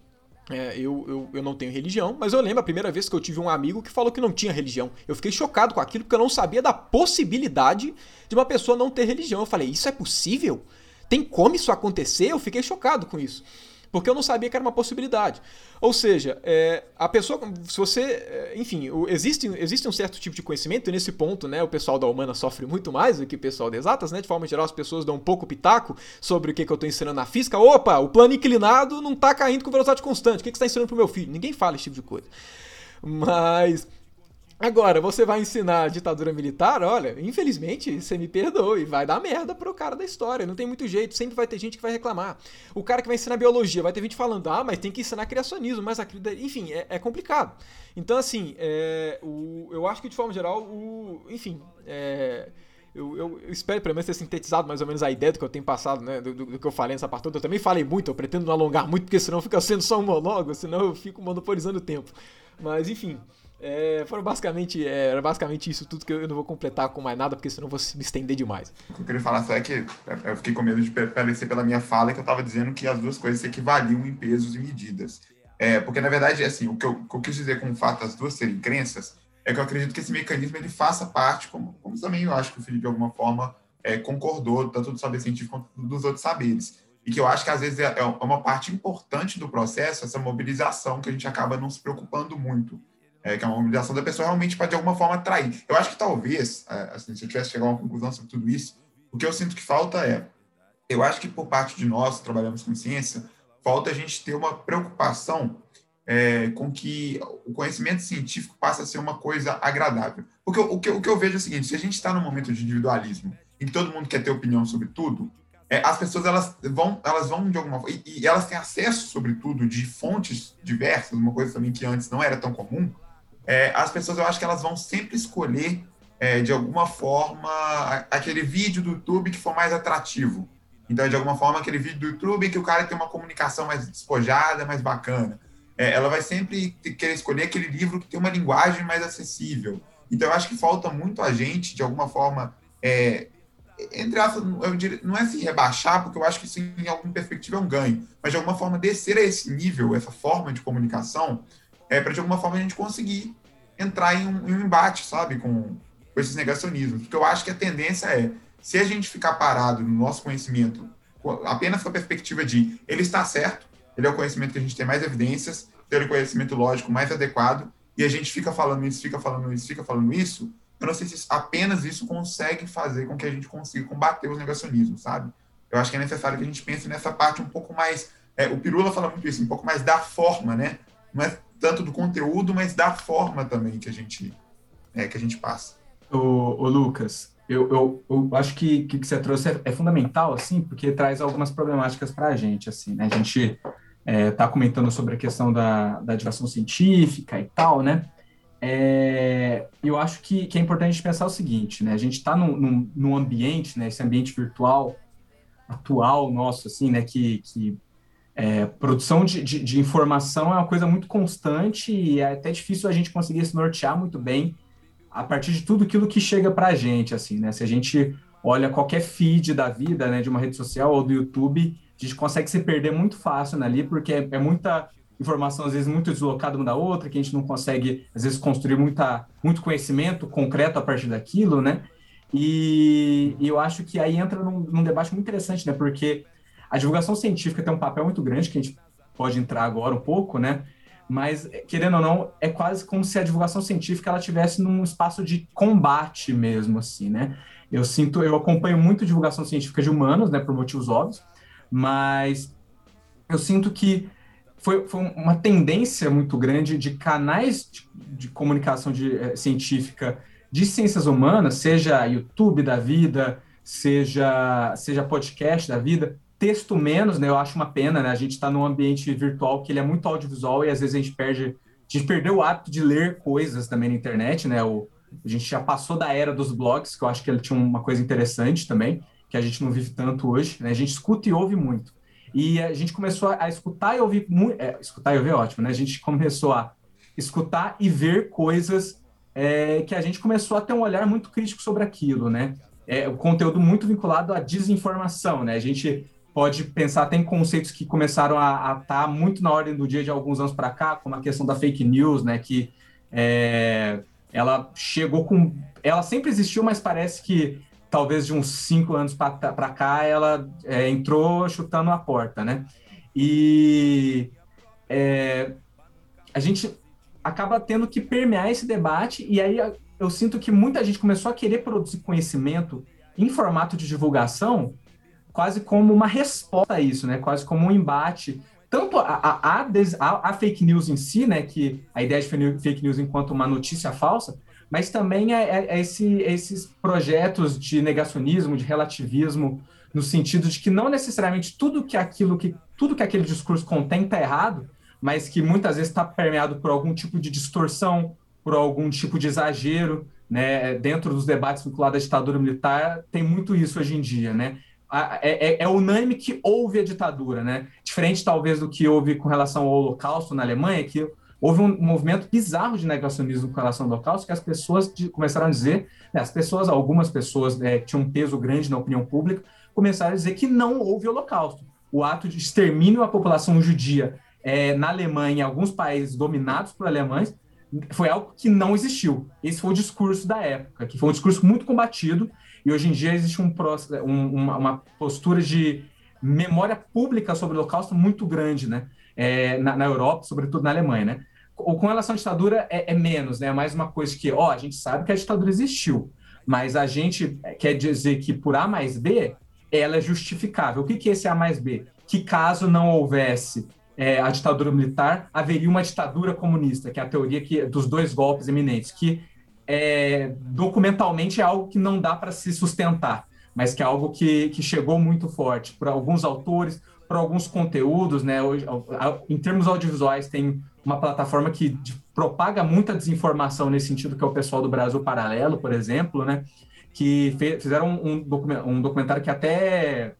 É, eu, eu, eu não tenho religião, mas eu lembro a primeira vez que eu tive um amigo que falou que não tinha religião. Eu fiquei chocado com aquilo porque eu não sabia da possibilidade de uma pessoa não ter religião. Eu falei, isso é possível? Tem como isso acontecer? Eu fiquei chocado com isso porque eu não sabia que era uma possibilidade. Ou seja, é, a pessoa, se você, é, enfim, existe, existe um certo tipo de conhecimento, e nesse ponto, né, o pessoal da humana sofre muito mais do que o pessoal de exatas, né, de forma geral as pessoas dão um pouco pitaco sobre o que, que eu estou ensinando na física, opa, o plano inclinado não está caindo com velocidade constante, o que, que você está ensinando para o meu filho? Ninguém fala esse tipo de coisa. Mas Agora, você vai ensinar a ditadura militar, olha, infelizmente, você me perdoe, vai dar merda pro cara da história, não tem muito jeito, sempre vai ter gente que vai reclamar. O cara que vai ensinar biologia, vai ter gente falando, ah, mas tem que ensinar criacionismo, mas aquilo, enfim, é, é complicado. Então, assim, é, o, eu acho que de forma geral, o, enfim, é, eu, eu, eu, espero pelo menos ter sintetizado mais ou menos a ideia do que eu tenho passado, né? Do, do, do que eu falei nessa parte toda. Eu também falei muito, eu pretendo não alongar muito, porque senão fica sendo só um monólogo, senão eu fico monopolizando o tempo. Mas enfim. É, foram basicamente, é, era basicamente isso tudo que eu não vou completar com mais nada, porque senão eu vou me estender demais. O que eu queria falar só é que eu fiquei com medo de parecer pela minha fala que eu estava dizendo que as duas coisas se equivaliam em pesos e medidas. É, porque, na verdade, assim, o que, eu, o que eu quis dizer com o fato das duas serem crenças é que eu acredito que esse mecanismo ele faça parte, como, como também eu acho que o Felipe, de alguma forma, é, concordou, tanto do saber científico quanto dos outros saberes. E que eu acho que, às vezes, é, é uma parte importante do processo, essa mobilização que a gente acaba não se preocupando muito é, que é uma mobilização da pessoa realmente para de alguma forma atrair. Eu acho que talvez, é, assim, se eu tivesse chegado a uma conclusão sobre tudo isso, o que eu sinto que falta é, eu acho que por parte de nós que trabalhamos com ciência, falta a gente ter uma preocupação é, com que o conhecimento científico passe a ser uma coisa agradável. Porque o, o, que, o que eu vejo é o seguinte, se a gente está num momento de individualismo, em que todo mundo quer ter opinião sobre tudo, é, as pessoas elas vão, elas vão de alguma forma, e, e elas têm acesso, sobretudo, de fontes diversas, uma coisa também que antes não era tão comum, é, as pessoas eu acho que elas vão sempre escolher é, de alguma forma aquele vídeo do YouTube que for mais atrativo. Então, de alguma forma, aquele vídeo do YouTube que o cara tem uma comunicação mais despojada, mais bacana. É, ela vai sempre querer escolher aquele livro que tem uma linguagem mais acessível. Então, eu acho que falta muito a gente, de alguma forma, é, entre aspas, não é assim rebaixar, porque eu acho que isso, em alguma perspectiva, é um ganho, mas de alguma forma descer a esse nível, essa forma de comunicação, é, para de alguma forma a gente conseguir entrar em um, em um embate, sabe, com, com esses negacionismos. Porque eu acho que a tendência é, se a gente ficar parado no nosso conhecimento, apenas com a perspectiva de ele está certo, ele é o conhecimento que a gente tem mais evidências, ter o conhecimento lógico mais adequado, e a gente fica falando isso, fica falando isso, fica falando isso, eu não sei se apenas isso consegue fazer com que a gente consiga combater os negacionismos, sabe? Eu acho que é necessário que a gente pense nessa parte um pouco mais. É, o Pirula fala muito isso, um pouco mais da forma, né? Não é tanto do conteúdo, mas da forma também que a gente, é, que a gente passa. O Lucas, eu, eu, eu, acho que o que, você trouxe é, é, fundamental, assim, porque traz algumas problemáticas para a gente, assim, né? A gente está é, comentando sobre a questão da, da divulgação científica e tal, né? É, eu acho que, que é importante pensar o seguinte, né? A gente está num, num, num, ambiente, né? Esse ambiente virtual atual nosso, assim, né? Que, que é, produção de, de, de, informação é uma coisa muito constante e é até difícil a gente conseguir se nortear muito bem a partir de tudo aquilo que chega para a gente, assim, né? Se a gente olha qualquer feed da vida, né, de uma rede social ou do YouTube, a gente consegue se perder muito fácil ali, porque é, é muita informação, às vezes, muito deslocada uma da outra, que a gente não consegue, às vezes, construir muita, muito conhecimento concreto a partir daquilo, né? E, e eu acho que aí entra num, num debate muito interessante, né? Porque a divulgação científica tem um papel muito grande, que a gente pode entrar agora um pouco, né? Mas, querendo ou não, é quase como se a divulgação científica ela tivesse num espaço de combate mesmo, assim, né? Eu sinto, eu acompanho muito divulgação científica de humanos, né, por motivos óbvios, mas eu sinto que foi, foi uma tendência muito grande de canais de, de comunicação de, é, científica de ciências humanas, seja YouTube da vida, seja, seja podcast da vida, texto menos, né? Eu acho uma pena, né? A gente está num ambiente virtual que ele é muito audiovisual e às vezes a gente perde, a gente perdeu o hábito de ler coisas também na internet, né? O, A gente já passou da era dos blogs, que eu acho que ele tinha uma coisa interessante também, que a gente não vive tanto hoje, né? A gente escuta e ouve muito. E a gente começou a, escutar e ouvir muito. É, escutar e ouvir é ótimo, né? A gente começou a escutar e ver coisas é, que a gente começou a ter um olhar muito crítico sobre aquilo, né? É, o conteúdo muito vinculado à desinformação, né? A gente pode pensar, tem conceitos que começaram a estar tá muito na ordem do dia de alguns anos para cá, como a questão da fake news, né? Que é, ela chegou com. Ela sempre existiu, mas parece que talvez de uns cinco anos para cá ela é, entrou chutando a porta, né? E é, a gente acaba tendo que permear esse debate, e aí eu sinto que muita gente começou a querer produzir conhecimento em formato de divulgação, quase como uma resposta a isso, né? Quase como um embate. Tanto a, a, a, a fake news em si, né? Que a ideia de fake news enquanto uma notícia falsa, mas também é, é, é esse, esses projetos de negacionismo, de relativismo, no sentido de que não necessariamente tudo que aquilo que tudo que aquele discurso contém está errado, mas que muitas vezes está permeado por algum tipo de distorção, por algum tipo de exagero, né? Dentro dos debates vinculados à ditadura militar, tem muito isso hoje em dia, né? É, é, é, unânime que houve a ditadura, né? Diferente, talvez, do que houve com relação ao Holocausto na Alemanha, que houve um movimento bizarro de negacionismo com relação ao Holocausto, que as pessoas começaram a dizer, né, as pessoas, algumas pessoas é, que tinham um peso grande na opinião pública, começaram a dizer que não houve Holocausto. O ato de extermínio à população judia é, na Alemanha, em alguns países dominados por alemães, foi algo que não existiu. Esse foi o discurso da época, que foi um discurso muito combatido, e hoje em dia existe um, um, uma, postura de memória pública sobre o Holocausto muito grande, né? É, na, na, Europa, sobretudo na Alemanha, né? Ou com relação à ditadura é, é, menos, né? É mais uma coisa que, ó, a gente sabe que a ditadura existiu, mas a gente quer dizer que por A mais B, ela é justificável. O que, que é esse A mais B? Que caso não houvesse é, a ditadura militar, haveria uma ditadura comunista, que é a teoria que, dos dois golpes eminentes, que é, documentalmente é algo que não dá para se sustentar, mas que é algo que, que chegou muito forte para alguns autores, para alguns conteúdos, né? Hoje, em termos audiovisuais, tem uma plataforma que propaga muita desinformação nesse sentido, que é o pessoal do Brasil Paralelo, por exemplo, né? Que fizeram um, um documentário que até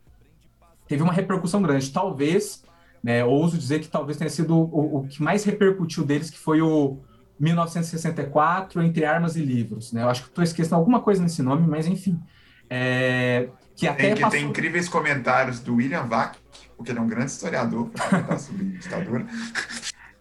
teve uma repercussão grande. Talvez né? Ouso dizer que talvez tenha sido o, o, que mais repercutiu deles, que foi o 1964, Entre Armas e Livros. Né? Eu acho que estou esquecendo alguma coisa nesse nome, mas enfim. É, que até tem, que passou... tem incríveis comentários do William Vac, porque ele é um grande historiador para comentar sobre ditadura.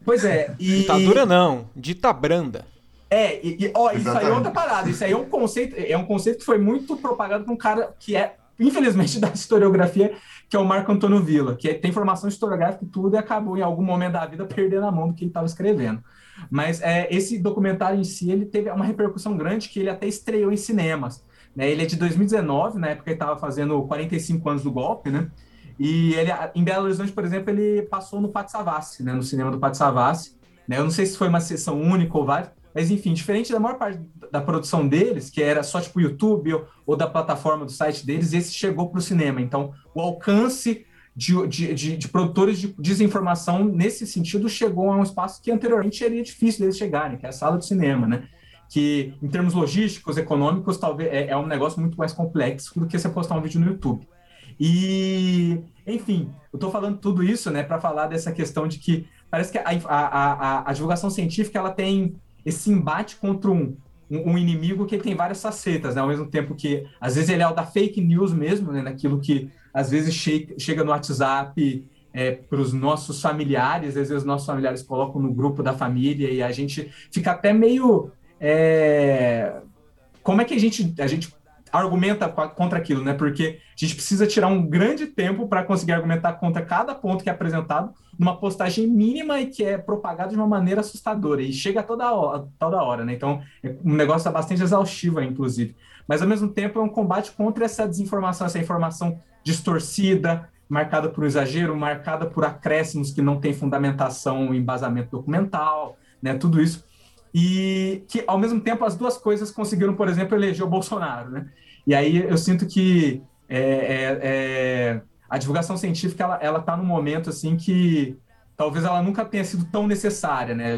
Pois é. E... Ditadura não, dita branda. É, e, e ó, isso aí é outra parada. Isso aí é um conceito, é um conceito que foi muito propagado por um cara que é, infelizmente, da historiografia, que é o Marco Antônio Villa, que tem formação historiográfica e tudo, e acabou em algum momento da vida perdendo a mão do que ele estava escrevendo. Mas é, esse documentário em si, ele teve uma repercussão grande que ele até estreou em cinemas. Né? Ele é de 2019, na época ele estava fazendo 45 anos do golpe, né? E ele, em Belo Horizonte, por exemplo, ele passou no Pátio Savassi, né? No cinema do Pátio Savassi. Né? Eu não sei se foi uma sessão única ou várias, mas enfim, diferente da maior parte da produção deles, que era só tipo YouTube ou, ou da plataforma do site deles, esse chegou para o cinema. Então, o alcance de, de, de, de, produtores de desinformação nesse sentido chegou a um espaço que anteriormente seria difícil deles chegarem, que é a sala de cinema, né? Que em termos logísticos, econômicos, talvez é, é um negócio muito mais complexo do que você postar um vídeo no YouTube. E, enfim, eu estou falando tudo isso, né, para falar dessa questão de que parece que a, a, a, a divulgação científica ela tem esse embate contra um, um, um, inimigo que tem várias facetas, né? Ao mesmo tempo que, às vezes, ele é o da fake news mesmo, né? Naquilo que, às vezes, che chega no WhatsApp é, para os nossos familiares, às vezes os nossos familiares colocam no grupo da família e a gente fica até meio... É... Como é que a gente, a gente argumenta contra aquilo, né? Porque a gente precisa tirar um grande tempo para conseguir argumentar contra cada ponto que é apresentado numa postagem mínima e que é propagado de uma maneira assustadora e chega toda hora, toda hora, né? Então, é um negócio bastante exaustivo, inclusive. Mas, ao mesmo tempo, é um combate contra essa desinformação, essa informação distorcida, marcada por exagero, marcada por acréscimos que não têm fundamentação, embasamento documental, né? Tudo isso e que, ao mesmo tempo, as duas coisas conseguiram, por exemplo, eleger o Bolsonaro, né? E aí eu sinto que é, é, é, a divulgação científica, ela, ela tá num momento, assim, que talvez ela nunca tenha sido tão necessária, né?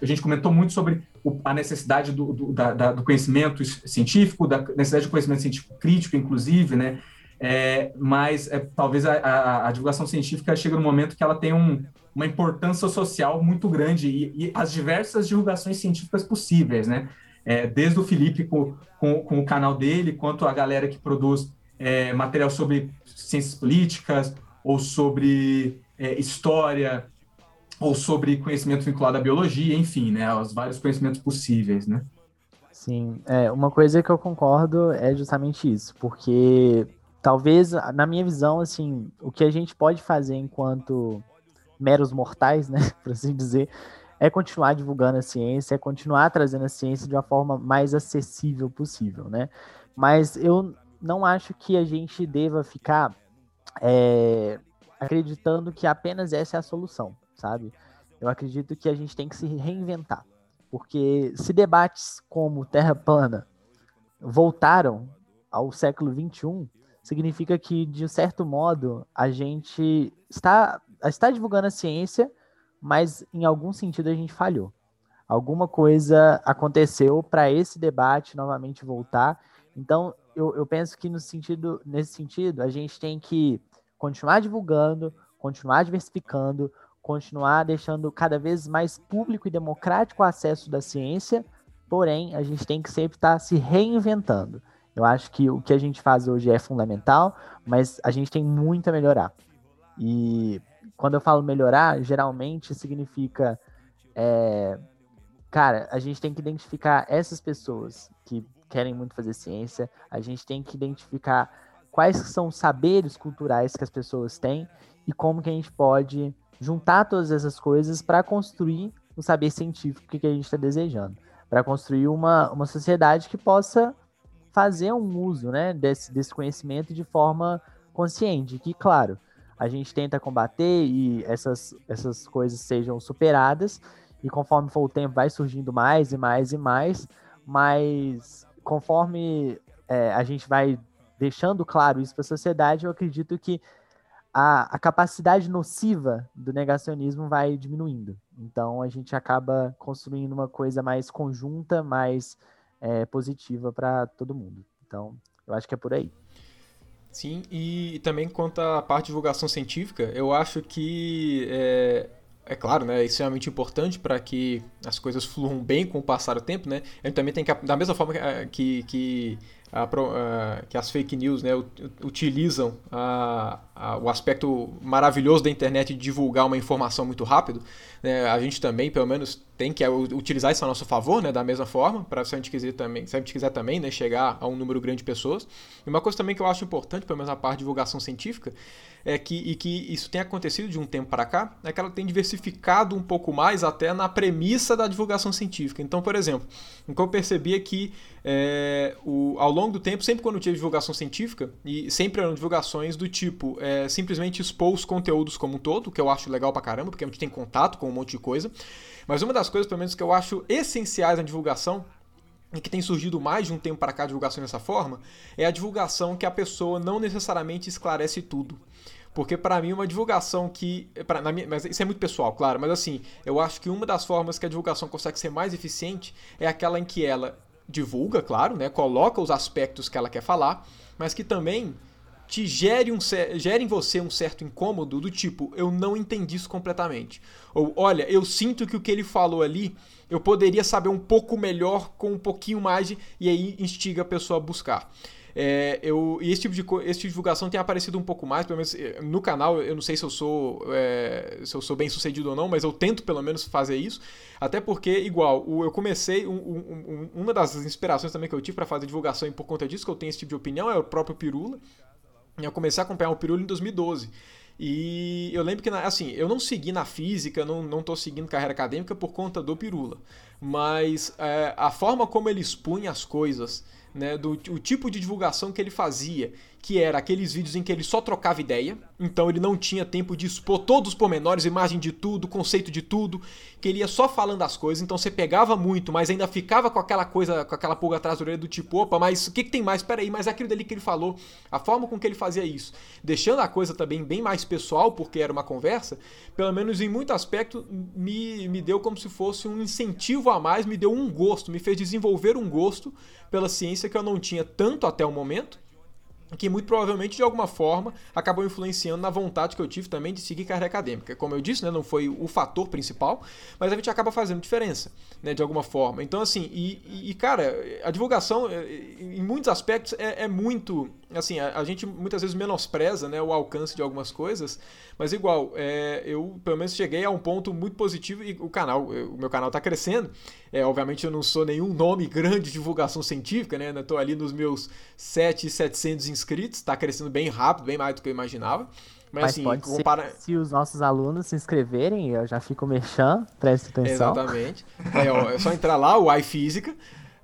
A gente comentou muito sobre a necessidade do, do, da, do conhecimento científico, da necessidade de conhecimento científico crítico, inclusive, né? É, mas é, talvez a, a, a, divulgação científica chegue no momento que ela tem um, uma importância social muito grande e, e, as diversas divulgações científicas possíveis, né? É, desde o Felipe com, com, com, o canal dele, quanto a galera que produz é, material sobre ciências políticas ou sobre é, história ou sobre conhecimento vinculado à biologia, enfim, né? Os vários conhecimentos possíveis, né? Sim, é, uma coisa que eu concordo é justamente isso, porque talvez, na minha visão, assim, o que a gente pode fazer enquanto meros mortais, né, por assim dizer, é continuar divulgando a ciência, é continuar trazendo a ciência de uma forma mais acessível possível, né? Mas eu não acho que a gente deva ficar é, acreditando que apenas essa é a solução, sabe? Eu acredito que a gente tem que se reinventar, porque se debates como Terra plana voltaram ao século 21, significa que, de certo modo, a gente está, está divulgando a ciência, mas em algum sentido a gente falhou. Alguma coisa aconteceu para esse debate novamente voltar. Então, eu, eu penso que no sentido, nesse sentido, a gente tem que continuar divulgando, continuar diversificando, continuar deixando cada vez mais público e democrático o acesso da ciência, porém, a gente tem que sempre estar tá se reinventando. Eu acho que o que a gente faz hoje é fundamental, mas a gente tem muito a melhorar. E quando eu falo melhorar, geralmente significa. É, cara, a gente tem que identificar essas pessoas que querem muito fazer ciência, a gente tem que identificar quais são os saberes culturais que as pessoas têm e como que a gente pode juntar todas essas coisas para construir o saber científico que a gente está desejando, para construir uma, uma sociedade que possa fazer um uso né, desse, desse conhecimento de forma consciente, que, claro, a gente tenta combater e essas, essas coisas sejam superadas, e conforme for o tempo vai surgindo mais e mais e mais, mas conforme é, a gente vai deixando claro isso para a sociedade, eu acredito que a, a, capacidade nociva do negacionismo vai diminuindo. Então a gente acaba construindo uma coisa mais conjunta, mais é, positiva para todo mundo. Então, eu acho que é por aí. Sim, e também quanto à parte de divulgação científica, eu acho que é, é claro, né, é extremamente importante para que as coisas fluam bem com o passar do tempo, né? A gente também tem que, da mesma forma que, que a, a, que as fake news né, utilizam a, o aspecto maravilhoso da internet de divulgar uma informação muito rápido, né, a gente também, pelo menos, tem que utilizar isso a nosso favor, né, da mesma forma, para se a gente quiser também, se a gente quiser também né, chegar a um número grande de pessoas. E uma coisa também que eu acho importante, pelo menos na parte de divulgação científica, é que, e que isso tem acontecido de um tempo para cá, é que ela tem diversificado um pouco mais até na premissa da divulgação científica. Então, por exemplo, o que eu percebi é que é, o, ao longo do tempo, sempre quando tinha divulgação científica, e sempre eram divulgações do tipo é, simplesmente expor os conteúdos como um todo, que eu acho legal pra caramba, porque a gente tem contato com um monte de coisa. Mas uma das coisas, pelo menos, que eu acho essenciais na divulgação e que tem surgido mais de um tempo para cá divulgação dessa forma, é a divulgação que a pessoa não necessariamente esclarece tudo. Porque para mim uma divulgação que. Pra, minha, mas isso é muito pessoal, claro, mas assim, eu acho que uma das formas que a divulgação consegue ser mais eficiente é aquela em que ela divulga, claro, né? Coloca os aspectos que ela quer falar, mas que também te gere, um, gere em você um certo incômodo do tipo, eu não entendi isso completamente. Ou, olha, eu sinto que o que ele falou ali, eu poderia saber um pouco melhor com um pouquinho mais de, e aí instiga a pessoa a buscar. É, eu, e esse tipo, de, esse tipo de divulgação tem aparecido um pouco mais, pelo menos eh, no canal. Eu não sei se eu sou é, se eu sou bem sucedido ou não, mas eu tento pelo menos fazer isso. Até porque, igual, eu comecei. Um, um, uma das inspirações também que eu tive para fazer divulgação e por conta disso que eu tenho esse tipo de opinião é o próprio Pirula. Eu comecei a acompanhar o Pirula em 2012. E eu lembro que, assim, eu não segui na física, não, não tô seguindo carreira acadêmica por conta do Pirula. Mas é, a forma como ele expunha as coisas né, do o tipo de divulgação que ele fazia, que era aqueles vídeos em que ele só trocava ideia, então ele não tinha tempo de expor todos os pormenores, imagem de tudo, conceito de tudo, que ele ia só falando as coisas, então você pegava muito, mas ainda ficava com aquela coisa, com aquela pulga atrás da orelha do tipo, opa, mas o que, que tem mais? Peraí, mas é aquilo dali que ele falou, a forma com que ele fazia isso, deixando a coisa também bem mais pessoal, porque era uma conversa, pelo menos em muito aspecto, me, me deu como se fosse um incentivo a mais, me deu um gosto, me fez desenvolver um gosto pela ciência que eu não tinha tanto até o momento, que muito provavelmente de alguma forma acabou influenciando na vontade que eu tive também de seguir carreira acadêmica. Como eu disse, né, não foi o fator principal, mas a gente acaba fazendo diferença, né, de alguma forma. Então, assim, e, e cara, a divulgação, é, em muitos aspectos, é, é muito. Assim, a, a, gente muitas vezes menospreza né, o alcance de algumas coisas, mas igual, é, eu pelo menos cheguei a um ponto muito positivo e o canal, o meu canal está crescendo. É, obviamente eu não sou nenhum nome grande de divulgação científica, né? Estou ali nos meus 7,700 inscritos, está crescendo bem rápido, bem mais do que eu imaginava. Mas, Mas assim, pode compara... ser, se os nossos alunos se inscreverem, eu já fico mexendo, preste atenção. Exatamente. É, ó, é só entrar lá, o iFísica,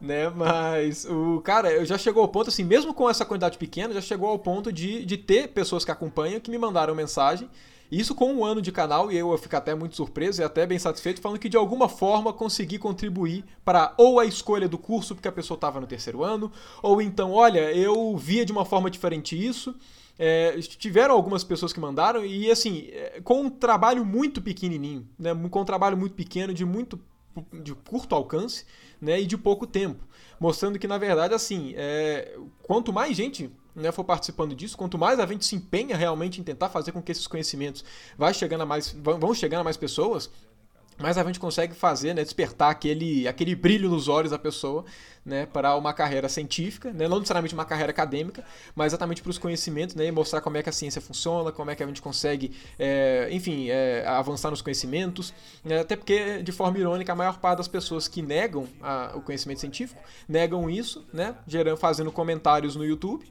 né? Mas o cara, eu já chegou ao ponto, assim, mesmo com essa quantidade pequena, já chegou ao ponto de, de ter pessoas que acompanham que me mandaram mensagem isso com um ano de canal e eu fico até muito surpreso e até bem satisfeito, falando que de alguma forma consegui contribuir para ou a escolha do curso porque a pessoa estava no terceiro ano, ou então, olha, eu via de uma forma diferente isso. É, tiveram algumas pessoas que mandaram e assim, é, com um trabalho muito pequenininho, né, com um trabalho muito pequeno, de muito de curto alcance né, e de pouco tempo, mostrando que na verdade assim, é, quanto mais gente né, for participando disso, quanto mais a gente se empenha realmente em tentar fazer com que esses conhecimentos vai chegando a mais, vão chegando a mais pessoas, mais a gente consegue fazer, né, despertar aquele, aquele brilho nos olhos da pessoa, né, para uma carreira científica, né, não necessariamente uma carreira acadêmica, mas exatamente para os conhecimentos, né, e mostrar como é que a ciência funciona, como é que a gente consegue, é, enfim, é, avançar nos conhecimentos, né, até porque, de forma irônica, a maior parte das pessoas que negam a, o conhecimento científico negam isso, né, gerando, fazendo comentários no YouTube,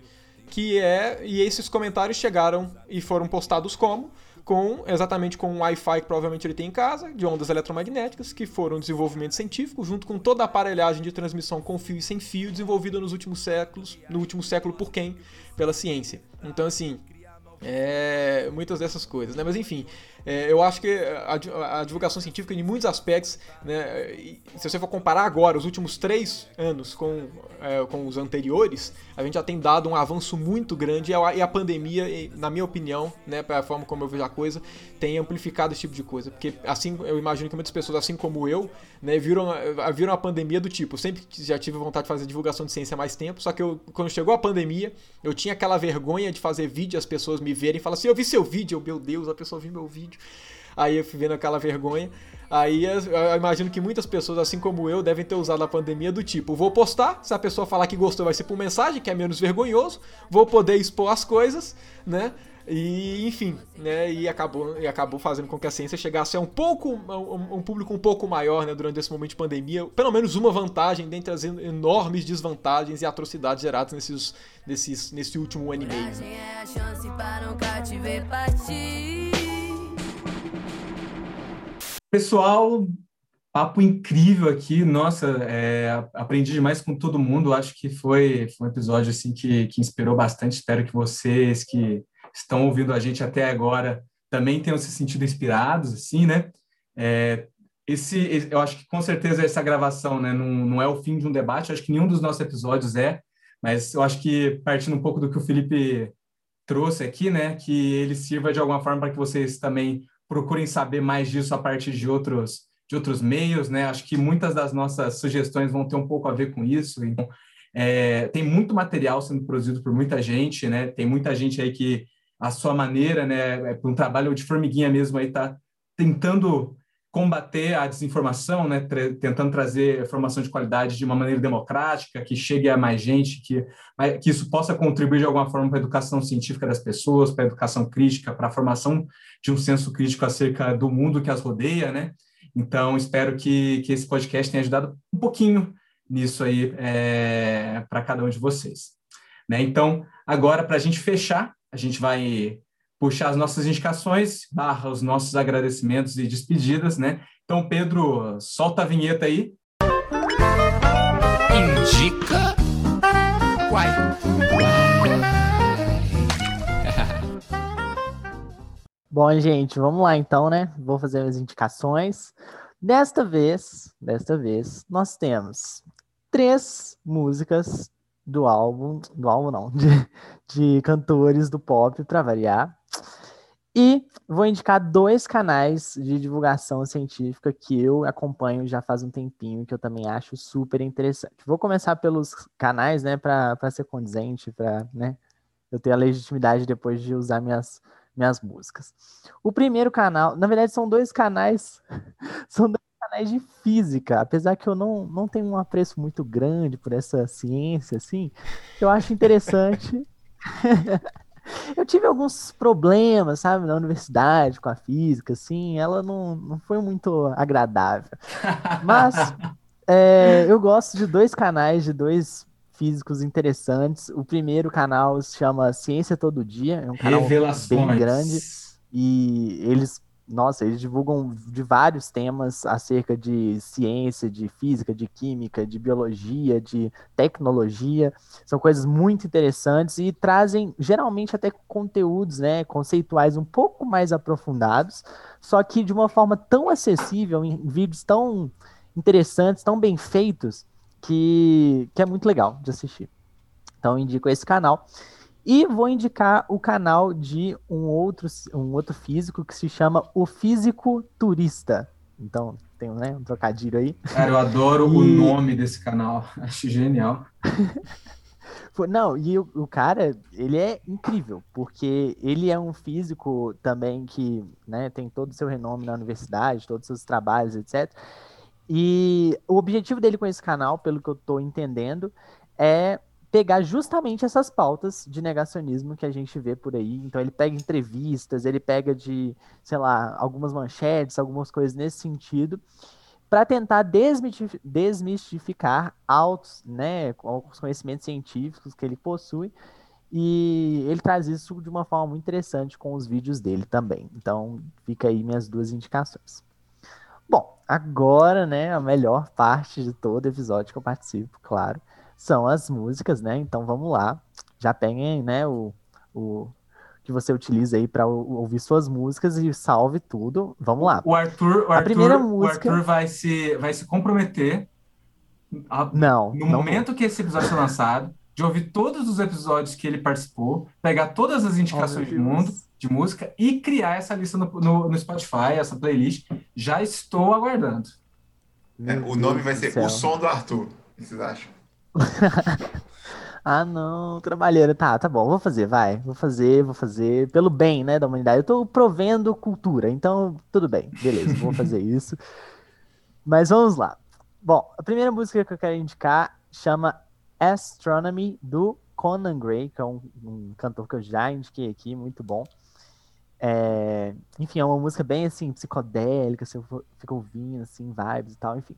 que é e esses comentários chegaram e foram postados como com exatamente com o Wi-Fi que provavelmente ele tem em casa, de ondas eletromagnéticas, que foram desenvolvimento científico, junto com toda a aparelhagem de transmissão com fio e sem fio desenvolvida nos últimos séculos, no último século por quem? Pela ciência. Então assim, é, muitas dessas coisas, né? Mas enfim, é, eu acho que a, a, divulgação científica, em muitos aspectos, né, se você for comparar agora, os últimos três anos com, é, com os anteriores, a gente já tem dado um avanço muito grande e a, e a pandemia, na minha opinião, né, a forma como eu vejo a coisa, tem amplificado esse tipo de coisa. Porque assim, eu imagino que muitas pessoas, assim como eu, né, viram, viram a pandemia do tipo, sempre já tive vontade de fazer divulgação de ciência há mais tempo, só que eu, quando chegou a pandemia, eu tinha aquela vergonha de fazer vídeo, as pessoas me verem e falar assim, eu vi seu vídeo, eu, meu Deus, a pessoa viu meu vídeo vídeo. Aí eu fui vendo aquela vergonha. Aí eu imagino que muitas pessoas, assim como eu, devem ter usado a pandemia do tipo: vou postar, se a pessoa falar que gostou, vai ser por mensagem, que é menos vergonhoso, vou poder expor as coisas, né? E, enfim, né? E acabou, e acabou fazendo com que a ciência chegasse a um pouco, um, um público um pouco maior, né? Durante esse momento de pandemia. Pelo menos uma vantagem dentre as enormes desvantagens e atrocidades geradas nesses, nesses, nesse último ano e meio. Pessoal, papo incrível aqui. Nossa, é, aprendi demais com todo mundo. Acho que foi, foi um episódio assim que, que inspirou bastante. Espero que vocês que estão ouvindo a gente até agora também tenham se sentido inspirados, assim, né? É, esse, eu acho que com certeza essa gravação, né, não, não é o fim de um debate. Acho que nenhum dos nossos episódios é, mas eu acho que partindo um pouco do que o Felipe trouxe aqui, né, que ele sirva de alguma forma para que vocês também procurem saber mais disso a partir de outros, de outros meios, né? Acho que muitas das nossas sugestões vão ter um pouco a ver com isso. Então, é, tem muito material sendo produzido por muita gente, né? Tem muita gente aí que, a sua maneira, né, é um trabalho de formiguinha mesmo aí, está tentando combater a desinformação, né, tra tentando trazer informação de qualidade de uma maneira democrática, que chegue a mais gente, que, que isso possa contribuir de alguma forma para a educação científica das pessoas, para a educação crítica, para a formação de um senso crítico acerca do mundo que as rodeia, né? Então, espero que, que esse podcast tenha ajudado um pouquinho nisso aí é, para cada um de vocês. Né? Então, agora, para a gente fechar, a gente vai puxar as nossas indicações, barra os nossos agradecimentos e despedidas, né? Então, Pedro, solta a vinheta aí. Indica Uai. Bom, gente, vamos lá então, né? Vou fazer as indicações. Desta vez, desta vez, nós temos três músicas do álbum, do álbum não, de, de cantores do pop para variar. E vou indicar dois canais de divulgação científica que eu acompanho já faz um tempinho, que eu também acho super interessante. Vou começar pelos canais, né, para ser condizente, para né, eu ter a legitimidade depois de usar minhas minhas músicas. O primeiro canal, na verdade, são dois canais, são dois canais de física, apesar que eu não, não tenho um apreço muito grande por essa ciência, assim, eu acho interessante. eu tive alguns problemas, sabe, na universidade com a física, assim, ela não, não foi muito agradável. Mas é, eu gosto de dois canais, de dois físicos interessantes. O primeiro canal se chama Ciência Todo Dia, é um canal Revelações. bem grande e eles, nossa, eles divulgam de vários temas acerca de ciência, de física, de química, de biologia, de tecnologia. São coisas muito interessantes e trazem geralmente até conteúdos, né, conceituais um pouco mais aprofundados, só que de uma forma tão acessível, em vídeos tão interessantes, tão bem feitos, que, que é muito legal de assistir. Então, indico esse canal. E vou indicar o canal de um outro, um outro físico que se chama O Físico Turista. Então, tem né, um trocadilho aí. Cara, eu adoro E- o nome desse canal. Acho genial. Não, e o, o cara, ele é incrível, porque ele é um físico também que né, tem todo o seu renome na universidade, todos os seus trabalhos, etc. E o objetivo dele com esse canal, pelo que eu tô entendendo, é pegar justamente essas pautas de negacionismo que a gente vê por aí. Então ele pega entrevistas, ele pega de, sei lá, algumas manchetes, algumas coisas nesse sentido, para tentar desmistificar altos, né, os conhecimentos científicos que ele possui. E ele traz isso de uma forma muito interessante com os vídeos dele também. Então, fica aí minhas duas indicações. Bom, agora, né, a melhor parte de todo episódio que eu participo, claro, são as músicas, né? Então vamos lá. Já peguem, né, o, o que você utiliza aí para ouvir suas músicas e salve tudo. Vamos lá. O Arthur, o A Arthur, primeira o música- Arthur vai se, vai se comprometer a- Não, no não momento que esse episódio for lançado, de ouvir todos os episódios que ele participou, pegar todas as indicações Oh, do mundo de música e criar essa lista no, no, no Spotify, essa playlist. Já estou aguardando. É, o nome vai ser. O Som do Arthur. O que vocês acham? Ah, não, trabalheira. Tá, tá bom, vou fazer, vai. Vou fazer, vou fazer. Pelo bem, né, da humanidade. Eu tô provendo cultura, então tudo bem, beleza, vou fazer isso. Mas vamos lá. Bom, a primeira música que eu quero indicar chama Astronomy, do Conan Gray, que é um, um cantor que eu já indiquei aqui, muito bom. É, enfim, é uma música bem assim, psicodélica, você fica ouvindo, assim, vibes e tal, enfim.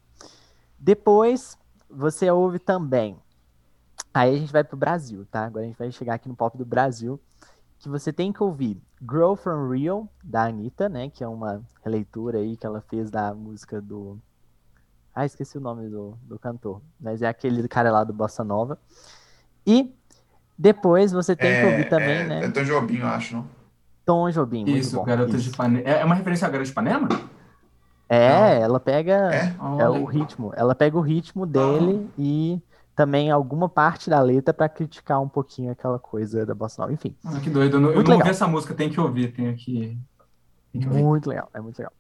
Depois, você ouve também Aí a gente vai pro Brasil, tá? Agora a gente vai chegar aqui no pop do Brasil, que você tem que ouvir Grow From Real, da Anitta, né? Que é uma releitura aí que ela fez da música do... Ah, esqueci o nome do, do cantor. Mas é aquele cara lá do Bossa Nova. E depois você tem que ouvir também, é, né? É Tom Jobim, eu acho, não? Tom Jobim, muito Isso, bom. Garotas Isso. de Ipanema. É é uma referência a Garota de Ipanema? É, ela pega... É? É o ritmo. Ela pega o ritmo dele e também alguma parte da letra pra criticar um pouquinho aquela coisa da bossa nova. Enfim, Ah, que doido. Eu não, eu Muito não legal. ouvi essa música, tem que ouvir, tenho que. Tem que ouvir. muito legal, é muito legal.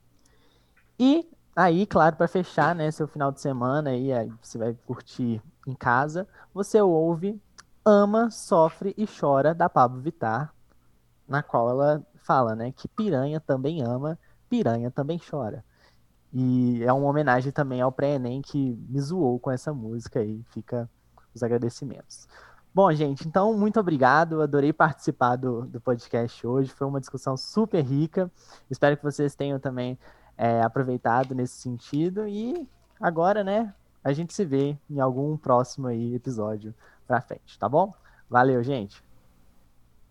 E aí, claro, pra fechar, né, seu final de semana aí, aí você vai curtir em casa, você ouve Ama, Sofre e Chora da Pablo Vittar, na qual ela fala, né, que piranha também ama, piranha também chora. E é uma homenagem também ao pré-ENEM que me zoou com essa música aí. Fica os agradecimentos. Bom, gente, então muito obrigado. Adorei participar do, do podcast hoje. Foi uma discussão super rica. Espero que vocês tenham também é, aproveitado nesse sentido. E agora, né, a gente se vê em algum próximo aí episódio pra frente, tá bom? Valeu, gente.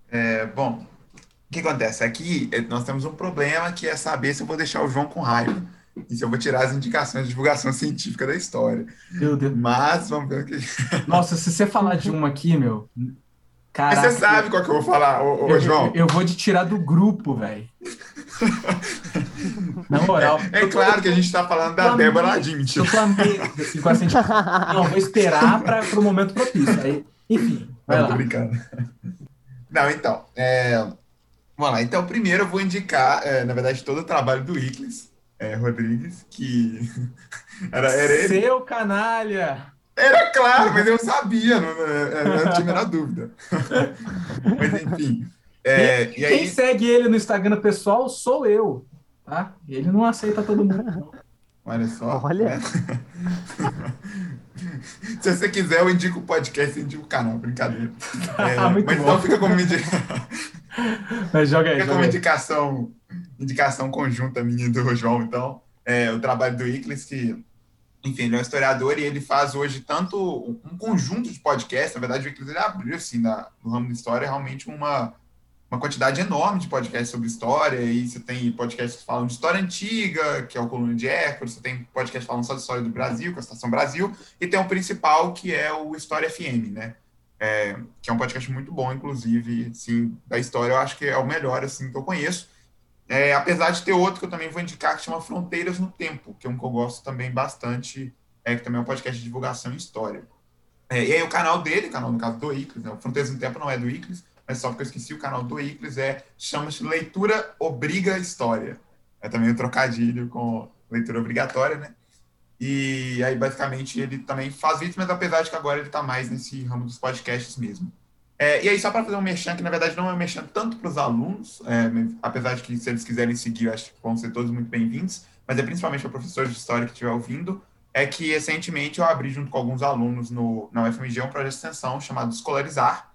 É, bom, o que acontece? Aqui eh, nós temos um problema que é saber se eu vou deixar o João com raiva. Isso eu vou tirar as indicações de divulgação científica da história. Meu Deus. Mas vamos ver o que. Nossa, se você falar de uma aqui, meu. Mas Caraca, você sabe qual que eu vou falar, ô, ô, eu, João. eu, eu vou te tirar do grupo, velho. Na moral. É claro que a gente está falando da. Débora Ladim. Eu Flamengo, assim. Não, vou esperar para o momento propício. Aí, enfim, vai Não, tô lá. brincando. Não, então. é, Vamos lá. Então, primeiro eu vou indicar, é, na verdade, todo o trabalho do Iclis é, Rodrigues, que era, era ele. Seu canalha! Era claro, mas eu sabia, não, não, eu não tinha a menor dúvida. Mas enfim. é, e Quem aí, segue ele no Instagram pessoal sou eu, tá? Ele não aceita todo mundo. não. olha só. Olha. né? Se você quiser, eu indico o podcast e indico o canal, brincadeira. É, Muito mas bom. então fica como, indi- Mas joga aí, joga como aí. indicação, indicação conjunta minha e do João, então. É, o trabalho do Iclis, que, enfim, ele é um historiador e ele faz hoje tanto um conjunto de podcasts, na verdade, o Iclis ele abriu, assim, na, no ramo da história, realmente uma, uma quantidade enorme de podcasts sobre história, e você tem podcasts que falam de história antiga, que é o Coluna de Hércules, você tem podcasts falando só de história do Brasil, é a Estação Brasil, e tem o principal, que é o História FM, né? É, que é um podcast muito bom, inclusive, assim, da história, eu acho que é o melhor, assim, que eu conheço. É, apesar de ter outro que eu também vou indicar, que chama Fronteiras no Tempo, que é um que eu gosto também bastante, é, que também é um podcast de divulgação em história. É, e aí o canal dele, canal no caso do Iclis, né? Fronteiras no Tempo não é do Iclis, mas só porque eu esqueci o canal do Iclis, é, chama-se Leitura Obriga História. É também um trocadilho com leitura obrigatória, né? E aí, basicamente, ele também faz vídeos, mas apesar de que agora ele está mais nesse ramo dos podcasts mesmo. É, e aí, só para fazer um merchan, que na verdade não é um merchan tanto para os alunos, é, apesar de que se eles quiserem seguir, acho que vão ser todos muito bem-vindos, mas é principalmente para professores de história que estiver ouvindo, é que recentemente eu abri junto com alguns alunos no, na UFMG um projeto de extensão chamado Escolarizar,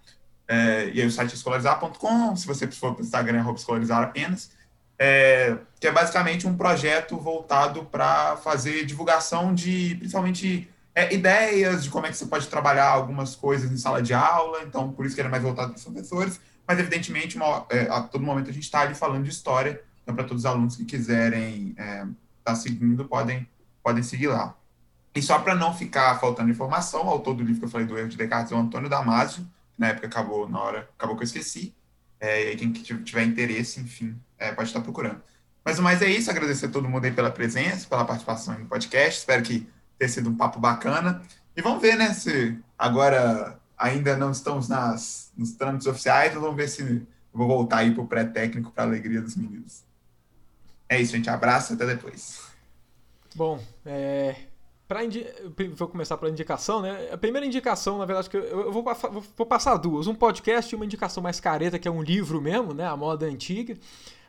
é, e aí o site é escolarizar.com, se você for para o Instagram, é escolarizar apenas, é, que é basicamente um projeto voltado para fazer divulgação de, principalmente, é, ideias de como é que você pode trabalhar algumas coisas em sala de aula, então por isso que ele é mais voltado para os professores, mas evidentemente uma, é, a todo momento a gente está ali falando de história, então para todos os alunos que quiserem estar tá seguindo, podem, podem seguir lá. E só para não ficar faltando informação, o autor do livro que eu falei do erro de Descartes é o Antônio Damasio, na época acabou, na hora, acabou que eu esqueci, é, e quem tiver interesse, enfim, é, pode estar procurando. Mas o mais é isso, agradecer a todo mundo aí pela presença, pela participação no podcast, espero que tenha sido um papo bacana. E vamos ver, né, se agora ainda não estamos nas, nos trâmites oficiais, vamos ver se vou voltar aí para o pré-técnico para a alegria dos meninos. É isso, gente, abraço, até depois. Bom, é, pra indi... vou começar pela indicação, né? A primeira indicação, na verdade, que eu, vou, vou, passar duas. Um podcast e uma indicação mais careta, que é um livro mesmo, né? A moda antiga.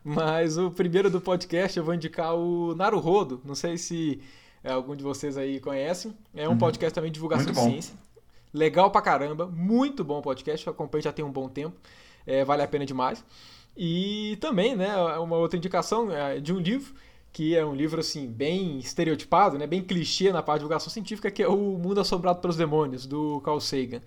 Mas o primeiro do podcast eu vou indicar o Naruhodo. Não sei se é, algum de vocês aí conhecem. É um uhum. podcast também de divulgação de ciência. Legal pra caramba. Muito bom podcast. Eu acompanho já tem um bom tempo. É, vale a pena demais. E também, né, uma outra indicação é de um livro que é um livro assim bem estereotipado, né, bem clichê na parte de divulgação científica, que é o Mundo Assombrado pelos Demônios do Carl Sagan.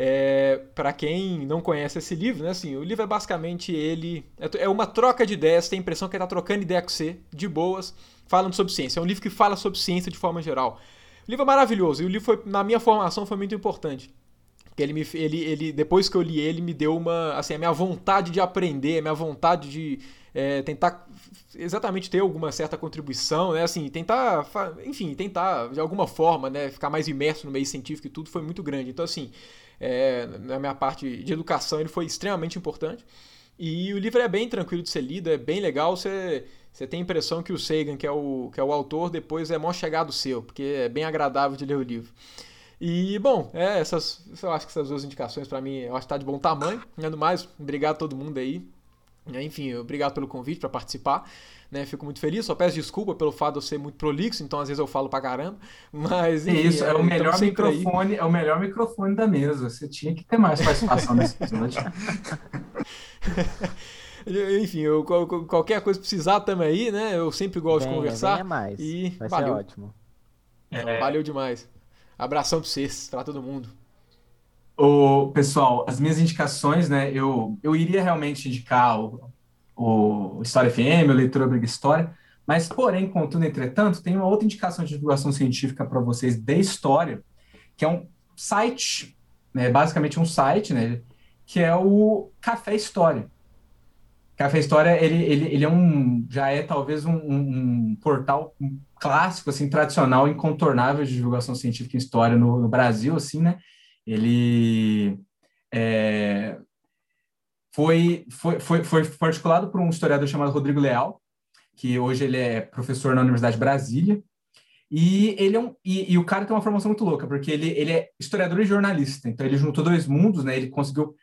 É, para quem não conhece esse livro, né, assim, o livro é basicamente ele é uma troca de ideias, tem a impressão que ele está trocando ideia com você, de boas, falando sobre ciência. É um livro que fala sobre ciência de forma geral. O livro é maravilhoso e o livro foi, na minha formação foi muito importante. Que ele, me, ele, ele depois que eu li ele me deu uma assim a minha vontade de aprender, a minha vontade de é, tentar exatamente ter alguma certa contribuição, né? Assim, tentar, enfim, tentar de alguma forma, né, ficar mais imerso no meio científico e tudo foi muito grande. Então, assim, é, na minha parte de educação ele foi extremamente importante. E o livro é bem tranquilo de ser lido, é bem legal. Você, você tem a impressão que o Sagan, que é o, que é o autor, depois é mó chegado seu, porque é bem agradável de ler o livro. E, bom, é, essas, eu acho que essas duas indicações para mim, eu acho que tá de bom tamanho. Do mais, obrigado a todo mundo aí. Enfim, obrigado pelo convite para participar. Né, fico muito feliz, só peço desculpa pelo fato de eu ser muito prolixo, então às vezes eu falo pra caramba. Mas enfim, isso, é, o melhor microfone, aí. é o melhor microfone da mesa. Você tinha que ter mais participação nesse episódio. Enfim, eu, qualquer coisa precisar também aí, né? Eu sempre gosto venha, de conversar. Venha mais. E Vai valeu. ser ótimo. É... Valeu demais. Abração pra vocês, pra todo mundo. O pessoal, as minhas indicações, né? Eu, eu iria realmente indicar o, o História FM, o Leitura Obriga História, Mas, porém, contudo, entretanto, tem uma outra indicação de divulgação científica para vocês de história, que é um site, né, basicamente um site, né, que é o Café História. Café História, ele, ele, ele é um, já é talvez um, um, um portal clássico, assim, tradicional, incontornável de divulgação científica em história no, no Brasil, assim, né? Ele é, foi, foi, foi, foi, articulado por um historiador chamado Rodrigo Leal, que hoje ele é professor na Universidade de Brasília, e ele é um, e, e, o cara tem uma formação muito louca, porque ele, ele é historiador e jornalista, então ele juntou dois mundos, né? Ele conseguiu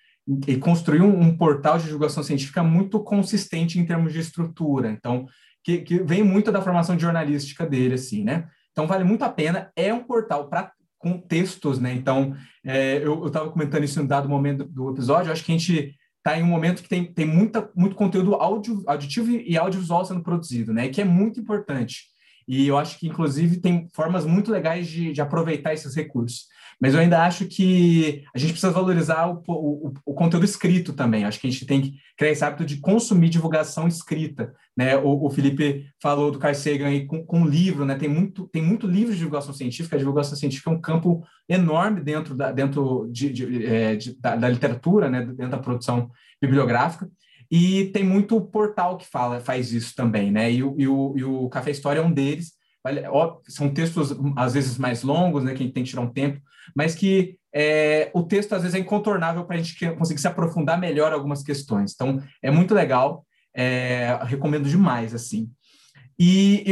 ele construiu um, um portal de divulgação científica muito consistente em termos de estrutura. Então, que, que vem muito da formação de jornalística dele, assim, né? Então, vale muito a pena. É um portal para com textos, né? Então, é, eu estava comentando isso em um dado momento do episódio, acho que a gente está em um momento que tem, tem muita, muito conteúdo audio, auditivo e audiovisual sendo produzido, né? E que é muito importante. E eu acho que, inclusive, tem formas muito legais de, de aproveitar esses recursos. Mas eu ainda acho que a gente precisa valorizar o, o, o, conteúdo escrito também. Acho que a gente tem que criar esse hábito de consumir divulgação escrita. Né? O, o Felipe falou do Carl Sagan aí com, com livro, né? tem, muito, tem muito livro de divulgação científica. A divulgação científica é um campo enorme dentro da, dentro de, de, é, de da, da, literatura, né? dentro da produção bibliográfica. E tem muito portal que fala, faz isso também, né? E o, e o, e o Café História é um deles. São textos, às vezes, mais longos, né? Que a gente tem que tirar um tempo, mas que é, o texto, às vezes, é incontornável para a gente conseguir se aprofundar melhor algumas questões. Então, é muito legal. É, recomendo demais, assim. E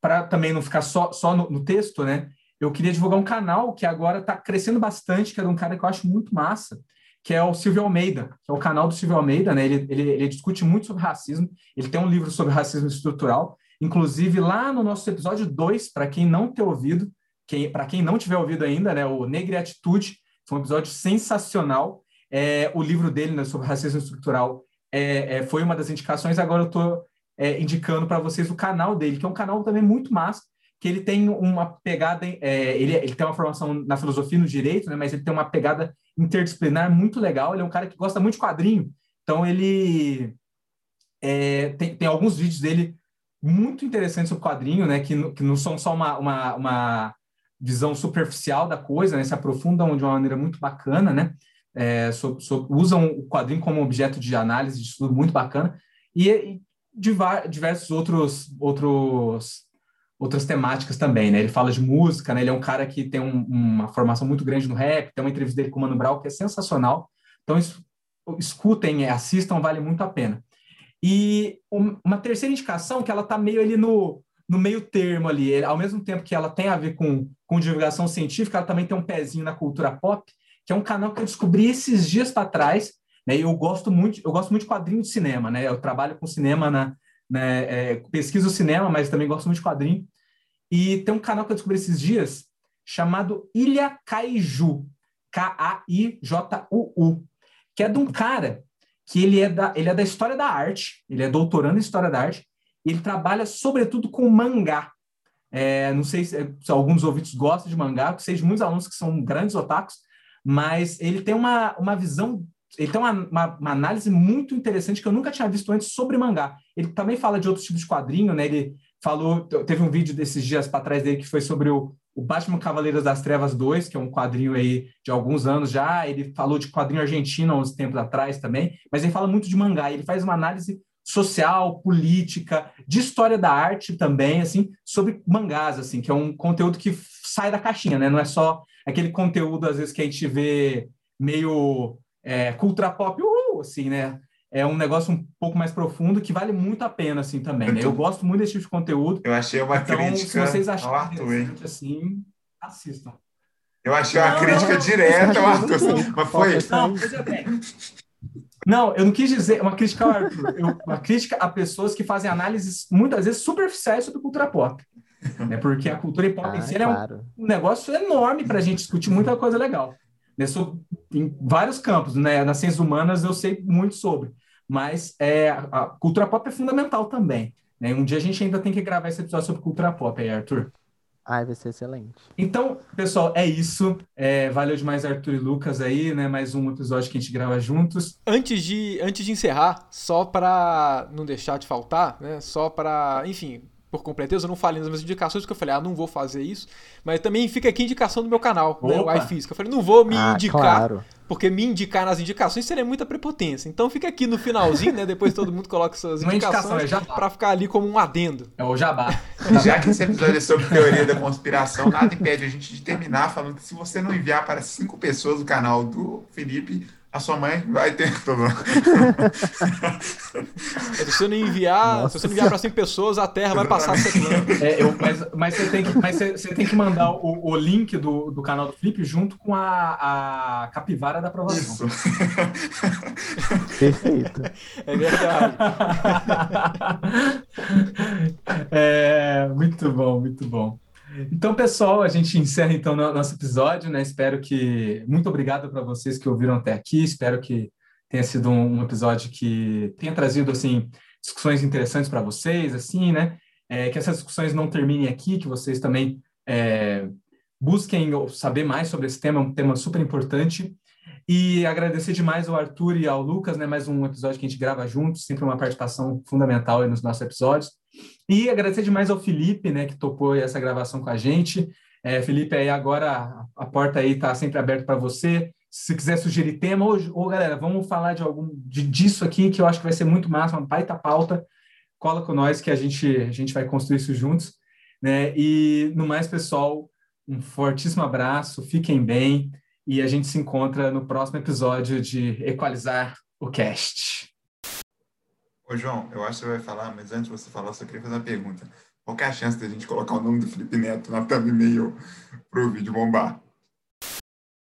para também não ficar só, só no, no, texto, né? Eu queria divulgar um canal que agora está crescendo bastante, que é de um cara que eu acho muito massa, que é o Silvio Almeida, que é o canal do Silvio Almeida, né? Ele, ele, ele discute muito sobre racismo, ele tem um livro sobre racismo estrutural, inclusive lá no nosso episódio 2, para quem não ter ouvido, quem, para quem não tiver ouvido ainda, né, o Negre Atitude, foi um episódio sensacional. É, o livro dele né, sobre racismo estrutural é, é, foi uma das indicações, agora eu estou é, indicando para vocês o canal dele, que é um canal também muito massa, que ele tem uma pegada, é, ele, ele tem uma formação na filosofia e no direito, né, mas ele tem uma pegada interdisciplinar muito legal. Ele é um cara que gosta muito de quadrinho, então ele é, tem, tem alguns vídeos dele muito interessantes sobre quadrinho, né, que, que não são só uma, uma, uma visão superficial da coisa, né, se aprofundam de uma maneira muito bacana, né, é, so, so, usam o quadrinho como objeto de análise, de estudo muito bacana, e, e diversos outros, outros outras temáticas também, né? Ele fala de música, né? Ele é um cara que tem um, uma formação muito grande no rap, tem uma entrevista dele com o Mano Brown que é sensacional. Então, escutem, assistam, vale muito a pena. E uma terceira indicação que ela está meio ali no, no meio termo ali, ao mesmo tempo que ela tem a ver com, com divulgação científica, ela também tem um pezinho na cultura pop, que é um canal que eu descobri esses dias para trás, né? Eu gosto muito, eu gosto muito de quadrinho de cinema, né? Eu trabalho com cinema na, né, é, pesquiso cinema, mas também gosto muito de quadrinho. E tem um canal que eu descobri esses dias chamado Ilha Kaiju, K-A-I-J-U-U, que é de um cara que ele é, da, ele é da história da arte, ele é doutorando em história da arte, e ele trabalha sobretudo com mangá. É, não sei se, se, alguns ouvintes gostam de mangá, porque sei de muitos alunos que são grandes otakus, mas ele tem uma, uma visão ele tem uma, uma, uma, análise muito interessante que eu nunca tinha visto antes sobre mangá. Ele também fala de outros tipos de quadrinho, né? Ele falou, teve um vídeo desses dias para trás dele que foi sobre o, o Batman Cavaleiros das Trevas 2, que é um quadrinho aí de alguns anos já. Ele falou de quadrinho argentino há uns tempos atrás também, mas ele fala muito de mangá. Ele faz uma análise social, política, de história da arte também, assim, sobre mangás, assim, que é um conteúdo que sai da caixinha, né? Não é só aquele conteúdo às vezes que a gente vê meio é, cultura pop, uhul, assim, né? É um negócio um pouco mais profundo que vale muito a pena, assim, também. Né? Eu gosto muito desse tipo de conteúdo. Eu achei uma então, crítica se vocês acharem Arthur, assim, assistam. Eu achei uma não, crítica não, direta ao Arthur, mas foi... Não, veja bem. Não, eu não quis dizer uma crítica ao Arthur, eu, uma crítica a pessoas que fazem análises, muitas vezes, superficiais sobre cultura pop. Né? Porque a cultura pop ah, em si claro. é um, um negócio enorme para a gente discutir muita coisa legal. Né, em vários campos, né? Nas ciências humanas eu sei muito sobre, mas é, a cultura pop é fundamental também. Né? Um dia a gente ainda tem que gravar esse episódio sobre cultura pop aí, Arthur. Ai, vai ser excelente. Então, pessoal, é isso. É, valeu demais, Arthur e Lucas aí, né? Mais um episódio que a gente grava juntos. Antes de, antes de encerrar, só para não deixar de faltar, né? Só para, enfim, por completeza, eu não falei nas minhas indicações, porque eu falei, ah, não vou fazer isso. Mas também fica aqui a indicação do meu canal, né, o iFísica. Eu falei, não vou me Ah, indicar, claro. porque me indicar nas indicações seria muita prepotência. Então fica aqui no finalzinho, né? Depois todo mundo coloca suas indicação, indicações é pra ficar ali como um adendo. É o jabá. Já que esse episódio é sobre teoria da conspiração, nada impede a gente de terminar falando que se você não enviar para cinco pessoas o canal do Felipe, a sua mãe vai ter. Tô zoando. Se você não enviar, Nossa se você não enviar pra 100 pessoas, a Terra vai passar a. É, eu- mas, mas você tem que, mas você, você tem que mandar o, o link do, do canal do Felipe junto com a, a capivara da aprovação. Isso. Perfeito. É verdade. É, muito bom, muito bom. Então, pessoal, a gente encerra então no nosso episódio, né? Espero que muito obrigado para vocês que ouviram até aqui. Espero que tenha sido um, um episódio que tenha trazido assim discussões interessantes para vocês, assim, né? É, que essas discussões não terminem aqui, que vocês também é, busquem saber mais sobre esse tema, é um tema super importante. E agradecer demais ao Arthur e ao Lucas, né? Mais um episódio que a gente grava juntos, sempre uma participação fundamental nos nossos episódios. E agradecer demais ao Felipe, né, que topou essa gravação com a gente. É, Felipe, aí agora a porta aí está sempre aberta para você. Se quiser sugerir tema, ou, ou galera, vamos falar de algum de, disso aqui, que eu acho que vai ser muito massa, uma baita pauta. Cola com nós que a gente, a gente vai construir isso juntos. Né? E no mais, pessoal, um fortíssimo abraço, fiquem bem e a gente se encontra no próximo episódio de Equalizar o Cast. Ô, João, eu acho que você vai falar, mas antes de você falar, eu só queria fazer uma pergunta. Qual é a chance da gente colocar o nome do Felipe Neto na thumbnail pro vídeo bombar?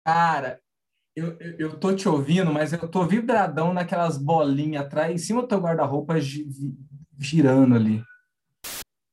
Cara, eu, eu, eu tô te ouvindo, mas eu tô vibradão naquelas bolinhas atrás, em cima do teu guarda-roupa, gi- girando ali.